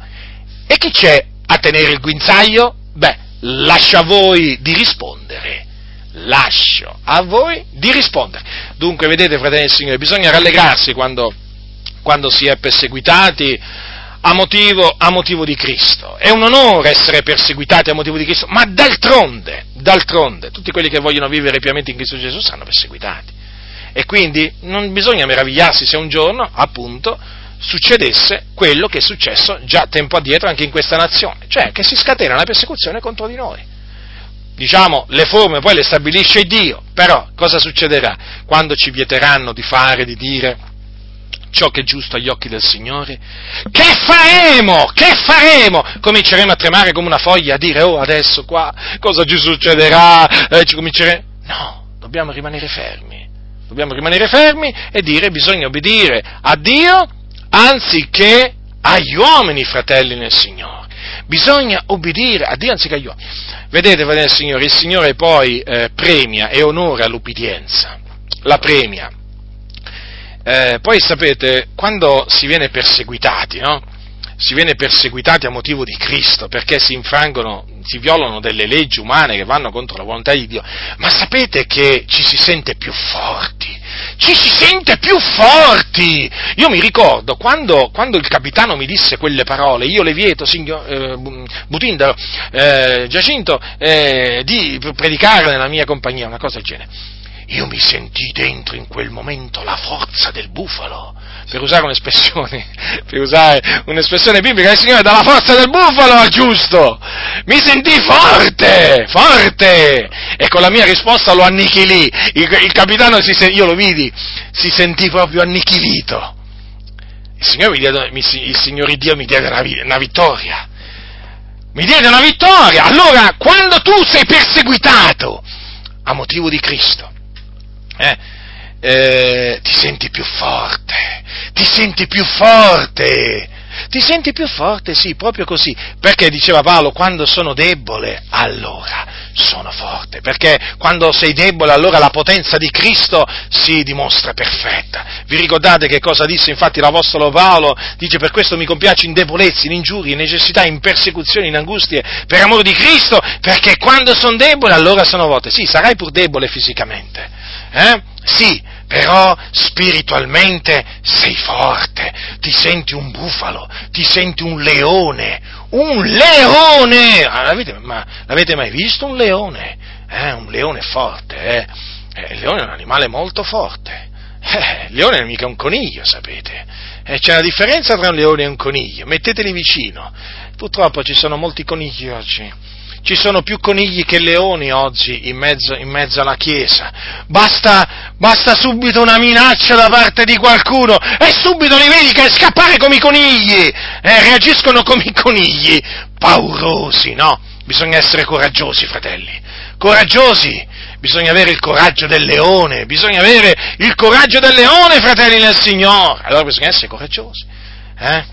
E chi c'è a tenere il guinzaglio? Beh, lascia voi di rispondere lascio a voi di rispondere. Dunque, vedete, fratelli del Signore, bisogna rallegrarsi quando, quando si è perseguitati a motivo, a motivo, di Cristo. È un onore essere perseguitati a motivo di Cristo, ma d'altronde, d'altronde, tutti quelli che vogliono vivere piamente in Cristo Gesù saranno perseguitati. E quindi non bisogna meravigliarsi se un giorno, appunto, succedesse quello che è successo già tempo addietro anche in questa nazione, cioè che si scatena la persecuzione contro di noi. Diciamo, le forme poi le stabilisce Dio, però cosa succederà quando ci vieteranno di fare, di dire ciò che è giusto agli occhi del Signore? Che faremo? Che faremo? Cominceremo a tremare come una foglia, a dire, oh adesso qua cosa ci succederà? Eh, ci cominceremo... No, dobbiamo rimanere fermi. Dobbiamo rimanere fermi e dire bisogna obbedire a Dio anziché agli uomini, fratelli nel Signore. Bisogna obbedire a Dio anziché agli uomini. Vedete, fratelli nel Signore, il Signore poi eh, premia e onora l'ubbidienza, la premia. Eh, poi sapete, quando si viene perseguitati, no? Si viene perseguitati a motivo di Cristo perché si infrangono, si violano delle leggi umane che vanno contro la volontà di Dio, ma sapete che ci si sente più forti, ci si sente più forti. Io mi ricordo quando, quando il capitano mi disse quelle parole, io le vieto, signor eh, Butindaro, eh, Giacinto, eh, di predicare nella mia compagnia, una cosa del genere. Io mi sentii dentro in quel momento la forza del bufalo, per usare un'espressione, <laughs> per usare un'espressione biblica, il Signore dà la forza del bufalo al giusto. Mi sentii forte, forte, e con la mia risposta lo annichilì. Il, il capitano, si, io lo vidi, si sentì proprio annichilito. Il Signore, diede, il Signore Dio mi diede una, una vittoria. Mi diede una vittoria. Allora, quando tu sei perseguitato a motivo di Cristo, eh, eh, ti senti più forte, ti senti più forte, ti senti più forte, sì, proprio così, perché diceva Paolo, quando sono debole, allora sono forte, perché quando sei debole, allora la potenza di Cristo si dimostra perfetta. Vi ricordate che cosa disse infatti l'Apostolo Paolo? Dice, per questo mi compiace in debolezze, in ingiurie, in necessità, in persecuzioni, in angustie, per amore di Cristo, perché quando sono debole, allora sono forte. Sì, sarai pur debole fisicamente, eh? Sì, però spiritualmente sei forte, ti senti un bufalo, ti senti un leone, un leone! Ah, l'avete, ma l'avete mai visto un leone? Eh, un leone forte, eh? eh? Il leone è un animale molto forte. Eh, il leone è mica un coniglio, sapete? Eh, c'è una differenza tra un leone e un coniglio, metteteli vicino. Purtroppo ci sono molti conigli oggi ci sono più conigli che leoni oggi in mezzo, in mezzo alla Chiesa. Basta, basta, subito una minaccia da parte di qualcuno e subito li vedi che scappare come i conigli, eh, reagiscono come i conigli, paurosi, no? Bisogna essere coraggiosi, fratelli, coraggiosi, bisogna avere il coraggio del leone, bisogna avere il coraggio del leone, fratelli nel Signore. Allora bisogna essere coraggiosi, eh?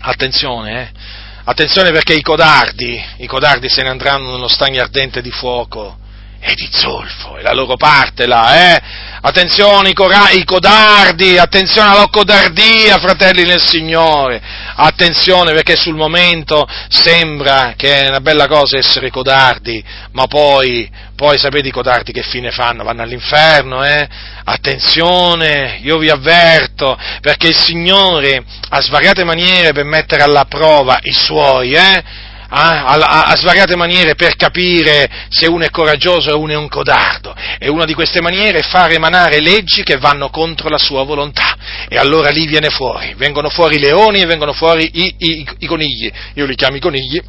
Attenzione, eh? Attenzione perché i codardi, i codardi se ne andranno nello stagno ardente di fuoco e di zolfo, è la loro parte là, eh? Attenzione i, cora- i codardi, attenzione alla codardia, fratelli nel Signore, attenzione perché sul momento sembra che è una bella cosa essere codardi, ma poi, poi sapete i codardi che fine fanno? Vanno all'inferno, eh? Attenzione, io vi avverto, perché il Signore ha svariate maniere per mettere alla prova i suoi, eh? A, a, a, svariate maniere per capire se uno è coraggioso e uno è un codardo. E una di queste maniere è fare emanare leggi che vanno contro la sua volontà. E allora lì viene fuori, vengono fuori i leoni e vengono fuori i, i, i conigli. Io li chiamo i conigli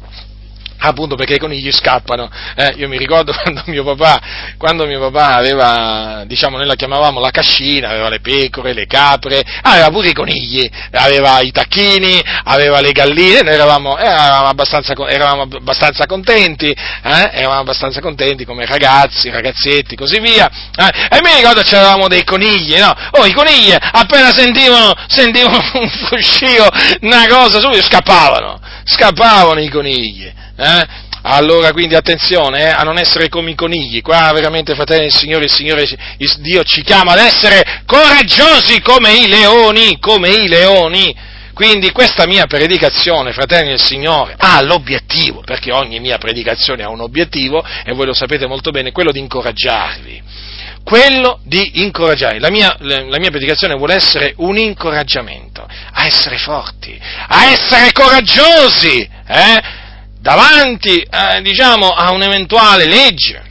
appunto perché i conigli scappano. Eh, io mi ricordo <laughs> quando mio papà, quando mio papà aveva, diciamo, noi la chiamavamo la cascina, aveva le pecore, le capre, aveva pure i conigli, aveva i tacchini, aveva le galline, noi eravamo, eravamo, abbastanza, eravamo abbastanza, contenti, eh, eravamo abbastanza contenti come ragazzi, ragazzetti, così via. Eh, e mi ricordo c'eravamo dei conigli, no? Oh, i conigli appena sentivano, sentivano <laughs> un fruscio, una cosa, subito scappavano, scappavano i conigli. Eh? Allora quindi attenzione eh, a non essere come i conigli, qua veramente fratelli del Signore, il Signore, il Dio ci chiama ad essere coraggiosi come i leoni, come i leoni, Quindi questa mia predicazione, fratelli del Signore, ha l'obiettivo, perché ogni mia predicazione ha un obiettivo, e voi lo sapete molto bene, quello di incoraggiarvi. Quello di incoraggiarvi. La mia, la mia predicazione vuole essere un incoraggiamento a essere forti, a essere coraggiosi, eh? Davanti, eh, diciamo, a un'eventuale legge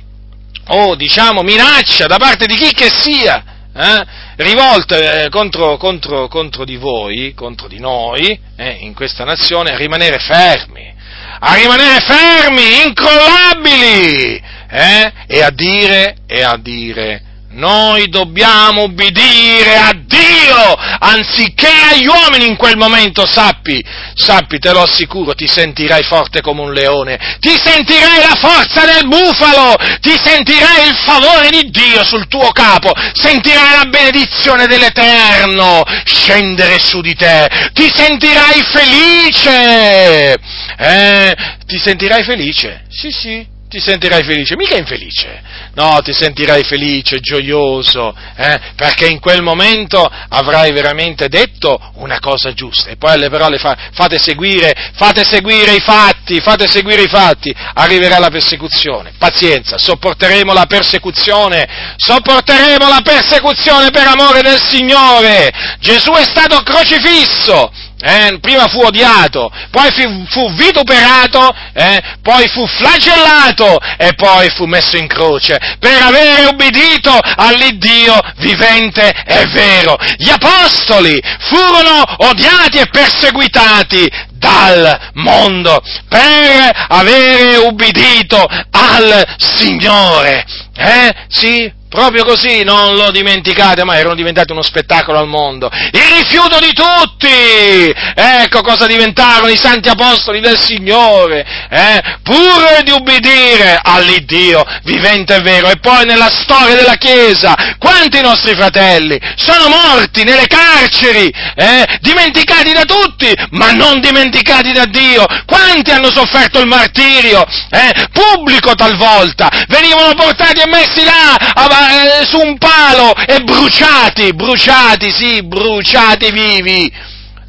o, diciamo, minaccia da parte di chi che sia, eh, rivolte eh, contro, contro, contro, di voi, contro di noi, eh, in questa nazione, a rimanere fermi, a rimanere fermi, incrollabili, eh, e a dire, e a dire, noi dobbiamo ubbidire a Dio anziché agli uomini in quel momento, sappi, sappi, te lo assicuro, ti sentirai forte come un leone, ti sentirai la forza del bufalo, ti sentirai il favore di Dio sul tuo capo, sentirai la benedizione dell'Eterno scendere su di te, ti sentirai felice, eh, ti sentirai felice, sì sì, ti sentirai felice, mica infelice, no, ti sentirai felice, gioioso, eh, perché in quel momento avrai veramente detto una cosa giusta, e poi alle parole fa, fate, seguire, fate seguire i fatti, fate seguire i fatti, arriverà la persecuzione, pazienza, sopporteremo la persecuzione, sopporteremo la persecuzione per amore del Signore, Gesù è stato crocifisso, eh, prima fu odiato, poi fu, fu vituperato, eh, poi fu flagellato e poi fu messo in croce per avere ubbidito all'Iddio vivente e vero. Gli apostoli furono odiati e perseguitati dal mondo per avere ubbidito al Signore. Eh? Sì, Proprio così, non lo dimenticate, ma erano diventati uno spettacolo al mondo. Il rifiuto di tutti! Ecco cosa diventarono i santi apostoli del Signore, eh? pur di ubbidire all'Iddio vivente e vero. E poi nella storia della Chiesa, quanti nostri fratelli sono morti nelle carceri, eh? dimenticati da tutti, ma non dimenticati da Dio. Quanti hanno sofferto il martirio, eh? pubblico talvolta, venivano portati e messi là a eh, su un palo e bruciati, bruciati, sì, bruciati vivi.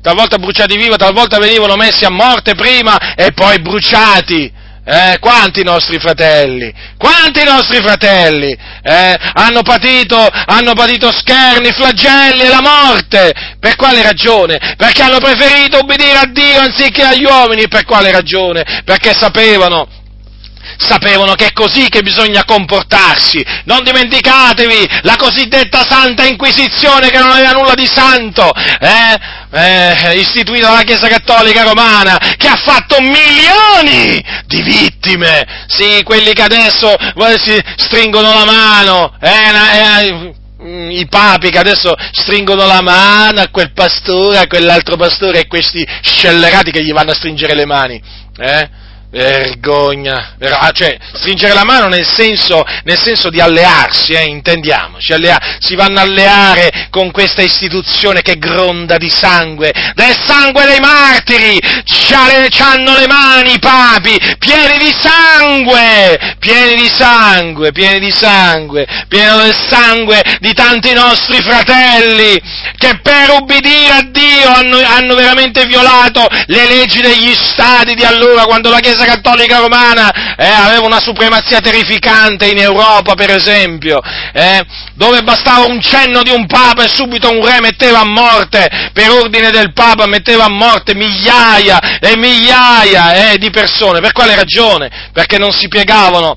Talvolta bruciati vivi, talvolta venivano messi a morte prima e poi bruciati. Eh, quanti nostri fratelli, quanti nostri fratelli eh, hanno, patito, hanno patito scherni, flagelli e la morte? Per quale ragione? Perché hanno preferito ubbidire a Dio anziché agli uomini. Per quale ragione? Perché sapevano sapevano che è così che bisogna comportarsi. Non dimenticatevi la cosiddetta Santa Inquisizione che non aveva nulla di santo, eh? Eh, istituita dalla Chiesa Cattolica Romana, che ha fatto milioni di vittime. Sì, quelli che adesso si stringono la mano, eh, eh, i papi che adesso stringono la mano a quel pastore, a quell'altro pastore e questi scellerati che gli vanno a stringere le mani. Eh? Vergogna, ah, cioè stringere la mano nel senso, nel senso di allearsi, eh, intendiamoci, allea- si vanno a alleare con questa istituzione che gronda di sangue, del sangue dei martiri, hanno le mani i papi, pieni di sangue, pieni di sangue, pieni di sangue, pieni del sangue di tanti nostri fratelli che per ubbidire a Dio hanno, hanno veramente violato le leggi degli stati di allora quando la Chiesa Cattolica Romana eh, aveva una supremazia terrificante in Europa, per esempio, eh, dove bastava un cenno di un Papa e subito un re metteva a morte, per ordine del Papa metteva a morte migliaia e migliaia eh, di persone. Per quale ragione? Perché non si piegavano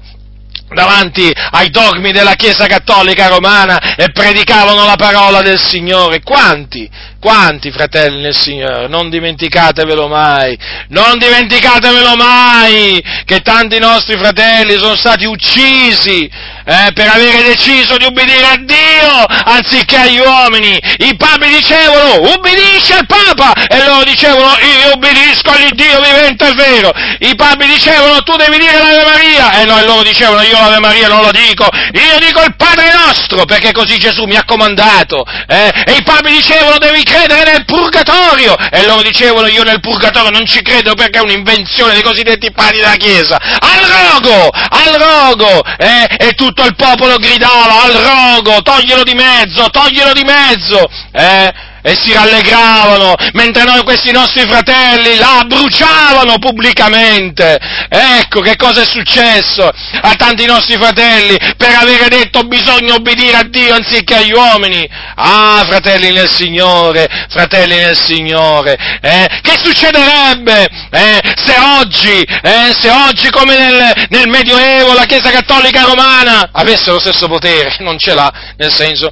davanti ai dogmi della Chiesa Cattolica Romana e predicavano la parola del Signore. Quanti? Quanti fratelli nel Signore? Non dimenticatevelo mai, non dimenticatevelo mai che tanti nostri fratelli sono stati uccisi eh, per avere deciso di ubbidire a Dio anziché agli uomini. I papi dicevano ubbidisci al Papa e loro dicevano io ubbidisco all'Iddio vivente e vero. I papi dicevano tu devi dire l'Ave Maria e noi loro dicevano io l'Ave Maria non lo dico, io dico il Padre nostro perché così Gesù mi ha comandato. Eh? E i papi dicevano devi credere nel purgatorio e loro dicevano io nel purgatorio non ci credo perché è un'invenzione dei cosiddetti padri della Chiesa. Al rogo, al rogo eh? e tu tutto il popolo gridava al rogo, toglielo di mezzo, toglielo di mezzo, eh? E si rallegravano, mentre noi questi nostri fratelli la bruciavano pubblicamente. Ecco che cosa è successo a tanti nostri fratelli per avere detto bisogna obbedire a Dio anziché agli uomini. Ah, fratelli nel Signore, fratelli nel Signore, eh, che succederebbe eh, se oggi, eh, se oggi come nel, nel Medioevo la Chiesa Cattolica Romana avesse lo stesso potere? Non ce l'ha, nel senso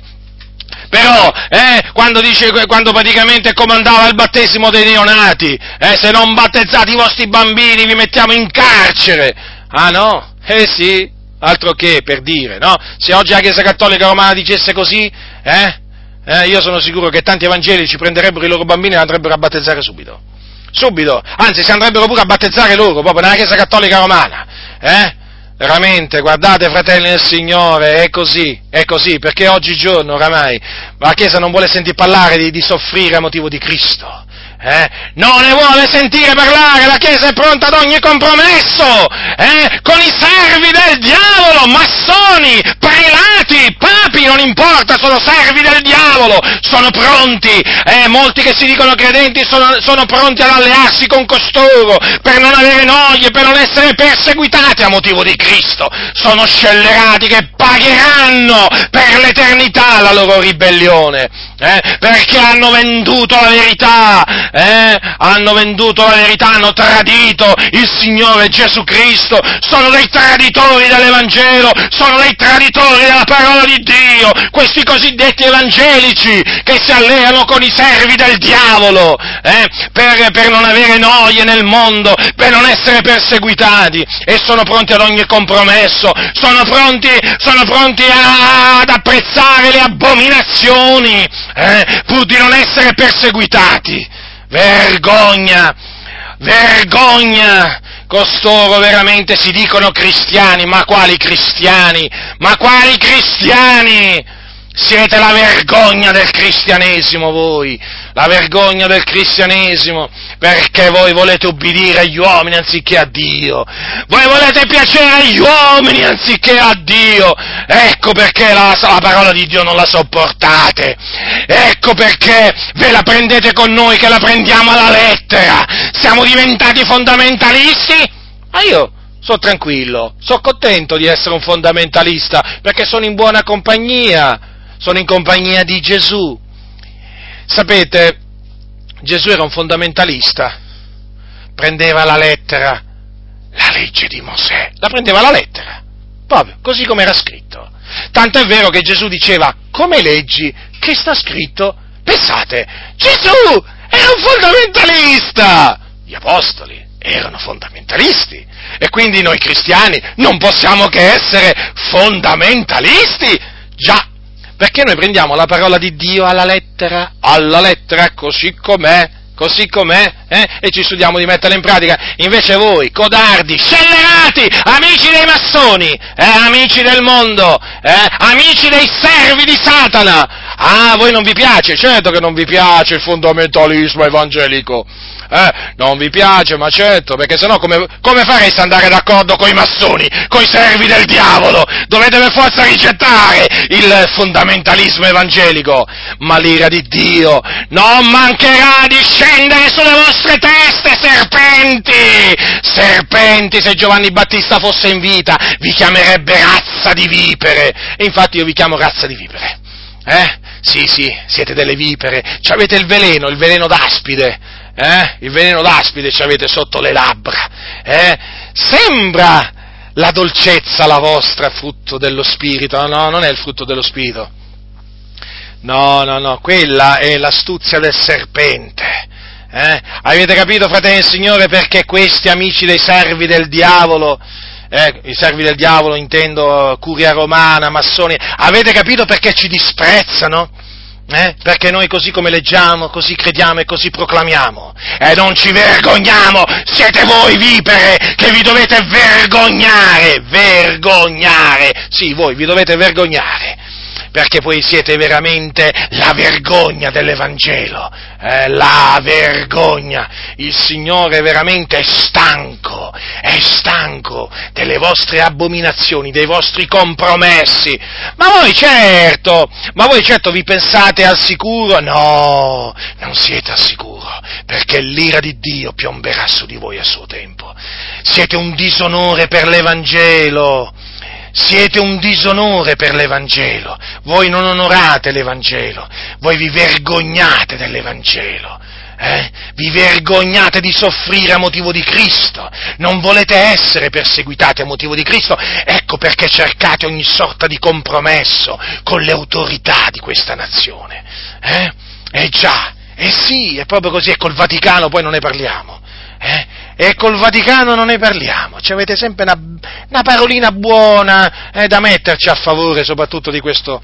però, eh, quando, dice, quando praticamente comandava il battesimo dei neonati, eh, se non battezzate i vostri bambini vi mettiamo in carcere. Ah no? Eh sì, altro che per dire, no? Se oggi la Chiesa Cattolica Romana dicesse così, eh, eh, io sono sicuro che tanti evangelici prenderebbero i loro bambini e andrebbero a battezzare subito. Subito, anzi si andrebbero pure a battezzare loro, proprio nella Chiesa Cattolica Romana, eh? Veramente, guardate fratelli del Signore, è così, è così, perché oggigiorno oramai la Chiesa non vuole sentire parlare di, di soffrire a motivo di Cristo, eh? non ne vuole sentire parlare, la Chiesa è pronta ad ogni compromesso, eh? con i servi del diavolo, massoni, prelati, papi, non importa, sono servi del diavolo, sono pronti, eh? molti che si dicono credenti sono, sono pronti ad allearsi con costoro per non avere noie, per non essere perseguitati a motivo di Cristo, sono scellerati che pagheranno per l'eternità la loro ribellione, eh? perché hanno venduto la verità, eh? hanno venduto la verità, hanno tradito il Signore Gesù Cristo, sono dei traditori dell'Evangelo, sono dei traditori della parola di Dio, questi cosiddetti evangelici che si alleano con i servi del diavolo, eh? per, per non avere noie nel mondo, per non essere perseguitati e sono pronti ad ogni compromesso, sono pronti, sono pronti a, ad apprezzare le abominazioni, eh? pur di non essere perseguitati. Vergogna! Vergogna! Costoro veramente si dicono cristiani, ma quali cristiani? Ma quali cristiani? Siete la vergogna del cristianesimo voi, la vergogna del cristianesimo, perché voi volete ubbidire agli uomini anziché a Dio, voi volete piacere agli uomini anziché a Dio, ecco perché la, la parola di Dio non la sopportate, ecco perché ve la prendete con noi che la prendiamo alla lettera, siamo diventati fondamentalisti? Ma io sono tranquillo, sono contento di essere un fondamentalista perché sono in buona compagnia sono in compagnia di Gesù. Sapete, Gesù era un fondamentalista, prendeva la lettera, la legge di Mosè, la prendeva la lettera, proprio così come era scritto. Tanto è vero che Gesù diceva, come leggi, che sta scritto? Pensate, Gesù era un fondamentalista! Gli apostoli erano fondamentalisti e quindi noi cristiani non possiamo che essere fondamentalisti. Già, perché noi prendiamo la parola di Dio alla lettera, alla lettera così com'è, così com'è, eh? e ci studiamo di metterla in pratica. Invece voi, codardi, scellerati, amici dei massoni, eh? amici del mondo, eh? amici dei servi di Satana, ah, voi non vi piace? Certo che non vi piace il fondamentalismo evangelico eh, non vi piace, ma certo, perché sennò come, come fareste ad andare d'accordo con i massoni, con i servi del diavolo? Dovete per forza rigettare il fondamentalismo evangelico, ma l'ira di Dio non mancherà di scendere sulle vostre teste, serpenti! Serpenti, se Giovanni Battista fosse in vita, vi chiamerebbe razza di vipere, e infatti io vi chiamo razza di vipere. Eh? Sì, sì, siete delle vipere, avete il veleno, il veleno d'aspide, eh? il veleno d'aspide ci avete sotto le labbra, eh? sembra la dolcezza la vostra frutto dello Spirito, no, non è il frutto dello Spirito, no, no, no, quella è l'astuzia del serpente. Eh? Avete capito, fratelli del Signore, perché questi amici dei servi del diavolo, eh, i servi del diavolo intendo curia romana, massoni, avete capito perché ci disprezzano? Eh? Perché noi così come leggiamo, così crediamo e così proclamiamo. E non ci vergogniamo, siete voi vipere che vi dovete vergognare, vergognare. Sì, voi vi dovete vergognare. Perché voi siete veramente la vergogna dell'Evangelo, eh, la vergogna. Il Signore veramente è stanco, è stanco delle vostre abominazioni, dei vostri compromessi. Ma voi certo, ma voi certo vi pensate al sicuro? No, non siete al sicuro, perché l'ira di Dio piomberà su di voi a suo tempo. Siete un disonore per l'Evangelo siete un disonore per l'Evangelo, voi non onorate l'Evangelo, voi vi vergognate dell'Evangelo. Eh? Vi vergognate di soffrire a motivo di Cristo, non volete essere perseguitati a motivo di Cristo, ecco perché cercate ogni sorta di compromesso con le autorità di questa nazione. Eh, eh già, eh sì, è proprio così, e col Vaticano poi non ne parliamo. Eh? E col Vaticano non ne parliamo, ci avete sempre una, una parolina buona eh, da metterci a favore soprattutto di questo,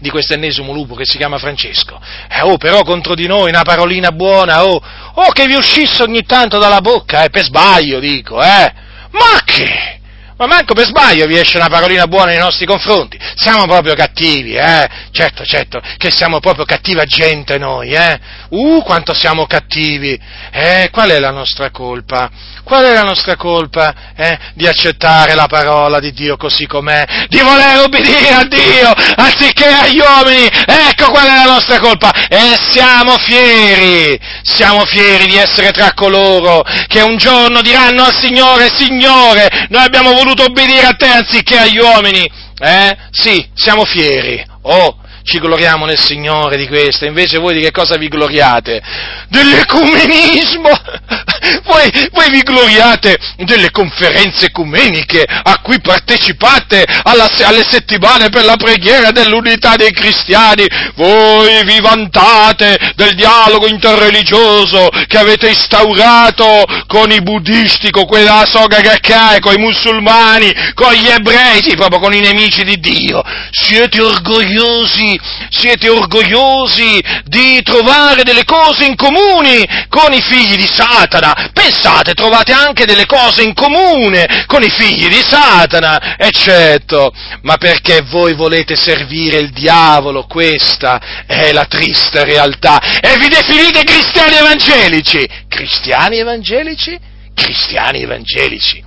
di questo ennesimo lupo che si chiama Francesco. Eh, oh, però contro di noi una parolina buona, oh, oh che vi uscisse ogni tanto dalla bocca, eh, per sbaglio dico, eh. Ma che? Ma manco per sbaglio vi esce una parolina buona nei nostri confronti. Siamo proprio cattivi, eh? Certo, certo, che siamo proprio cattiva gente noi, eh? Uh, quanto siamo cattivi! Eh, qual è la nostra colpa? Qual è la nostra colpa? Eh? Di accettare la parola di Dio così com'è, di voler obbedire a Dio anziché agli uomini! Ecco qual è la nostra colpa! E siamo fieri! Siamo fieri di essere tra coloro che un giorno diranno al Signore, Signore, noi abbiamo voluto obbedire a te anziché agli uomini! Eh? Sì, siamo fieri! Oh, ci gloriamo nel Signore di questo, invece voi di che cosa vi gloriate? Dell'ecumenismo! <laughs> Voi, voi vi gloriate delle conferenze ecumeniche a cui partecipate alla, alle settimane per la preghiera dell'unità dei cristiani, voi vi vantate del dialogo interreligioso che avete instaurato con i buddisti, con quella soga Gakkai, con i musulmani, con gli ebrei, sì, proprio con i nemici di Dio. Siete orgogliosi siete orgogliosi di trovare delle cose in comune con i figli di Satana. Pensate, trovate anche delle cose in comune con i figli di Satana, eccetto. Ma perché voi volete servire il diavolo? Questa è la triste realtà. E vi definite cristiani evangelici. Cristiani evangelici? Cristiani evangelici.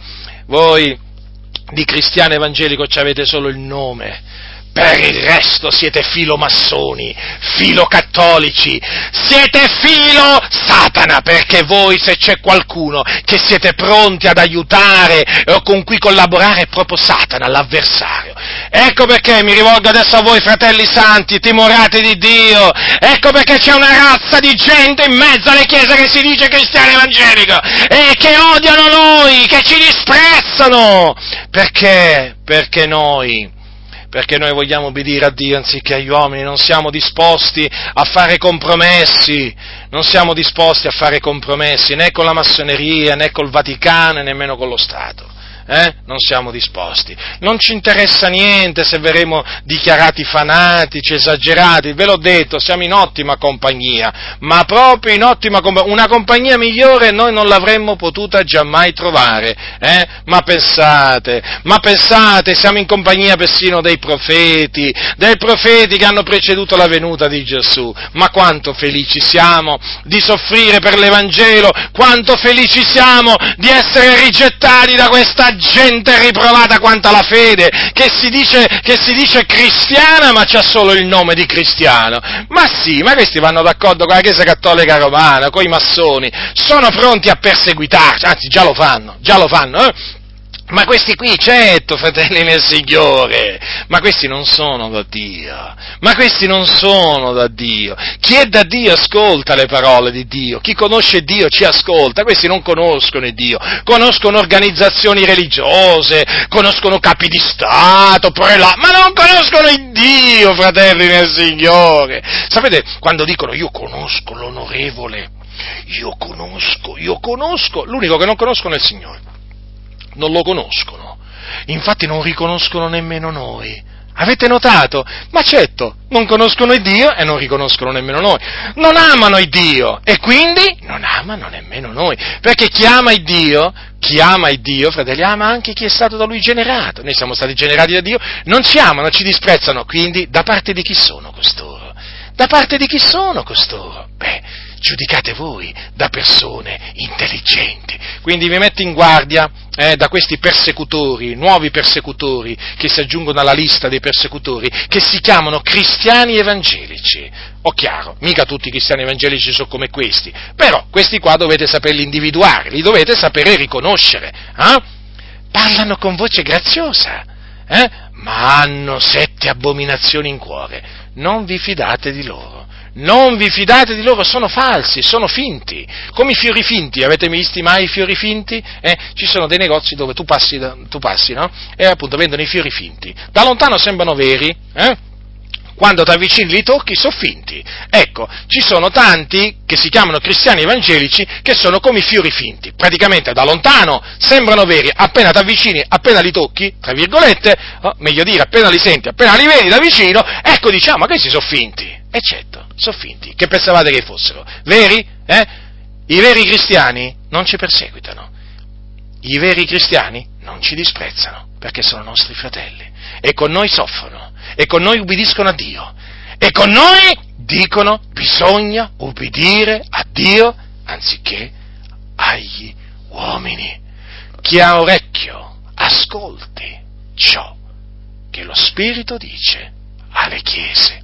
Voi di cristiano evangelico ci avete solo il nome per il resto siete filomassoni, filocattolici, siete filo Satana, perché voi se c'è qualcuno che siete pronti ad aiutare o con cui collaborare è proprio Satana, l'avversario. Ecco perché mi rivolgo adesso a voi fratelli santi, timorate di Dio, ecco perché c'è una razza di gente in mezzo alle chiese che si dice cristiana evangelica e che odiano noi, che ci disprezzano, perché? Perché noi perché noi vogliamo obbedire a Dio anziché agli uomini, non siamo disposti a fare compromessi, non siamo disposti a fare compromessi né con la massoneria, né col Vaticano, nemmeno con lo Stato eh? non siamo disposti. Non ci interessa niente se verremo dichiarati fanatici, esagerati, ve l'ho detto, siamo in ottima compagnia, ma proprio in ottima compagnia, una compagnia migliore noi non l'avremmo potuta giammai trovare, eh? ma pensate, ma pensate, siamo in compagnia persino dei profeti, dei profeti che hanno preceduto la venuta di Gesù, ma quanto felici siamo di soffrire per l'Evangelo, quanto felici siamo di essere rigettati da questa gente riprovata quanto alla fede, che si dice, che si dice cristiana ma c'ha solo il nome di cristiano. Ma sì, ma questi vanno d'accordo con la Chiesa Cattolica Romana, con i massoni, sono pronti a perseguitarci, anzi già lo fanno, già lo fanno, eh? Ma questi qui, certo, fratelli nel Signore, ma questi non sono da Dio, ma questi non sono da Dio. Chi è da Dio ascolta le parole di Dio, chi conosce Dio ci ascolta, questi non conoscono Dio, conoscono organizzazioni religiose, conoscono capi di Stato, prelati, ma non conoscono il Dio, fratelli nel Signore. Sapete, quando dicono io conosco l'onorevole, io conosco, io conosco, l'unico che non conoscono è il Signore non lo conoscono, infatti non riconoscono nemmeno noi. Avete notato? Ma certo, non conoscono il Dio e non riconoscono nemmeno noi. Non amano il Dio e quindi non amano nemmeno noi. Perché chi ama il Dio, chi ama il Dio, fratelli, ama anche chi è stato da lui generato. Noi siamo stati generati da Dio, non ci amano, ci disprezzano. Quindi da parte di chi sono costoro? Da parte di chi sono costoro? Beh, giudicate voi da persone intelligenti. Quindi vi metto in guardia eh, da questi persecutori, nuovi persecutori che si aggiungono alla lista dei persecutori, che si chiamano cristiani evangelici. O chiaro, mica tutti i cristiani evangelici sono come questi, però questi qua dovete saperli individuare, li dovete sapere riconoscere. Eh? Parlano con voce graziosa, eh? ma hanno sette abominazioni in cuore. Non vi fidate di loro non vi fidate di loro, sono falsi, sono finti, come i fiori finti, avete visti mai i fiori finti? Eh, ci sono dei negozi dove tu passi, tu passi no? E appunto vendono i fiori finti, da lontano sembrano veri, eh? quando ti avvicini li tocchi sono finti. Ecco, ci sono tanti che si chiamano cristiani evangelici che sono come i fiori finti, praticamente da lontano sembrano veri, appena ti avvicini, appena li tocchi, tra virgolette, o meglio dire, appena li senti, appena li vedi da vicino, ecco diciamo, ma questi sono finti. E certo, sono finti. Che pensavate che fossero? Veri? Eh? I veri cristiani non ci perseguitano. I veri cristiani non ci disprezzano, perché sono nostri fratelli. E con noi soffrono e con noi ubbidiscono a Dio. E con noi dicono bisogna ubbidire a Dio anziché agli uomini. Chi ha orecchio, ascolti ciò che lo Spirito dice alle chiese.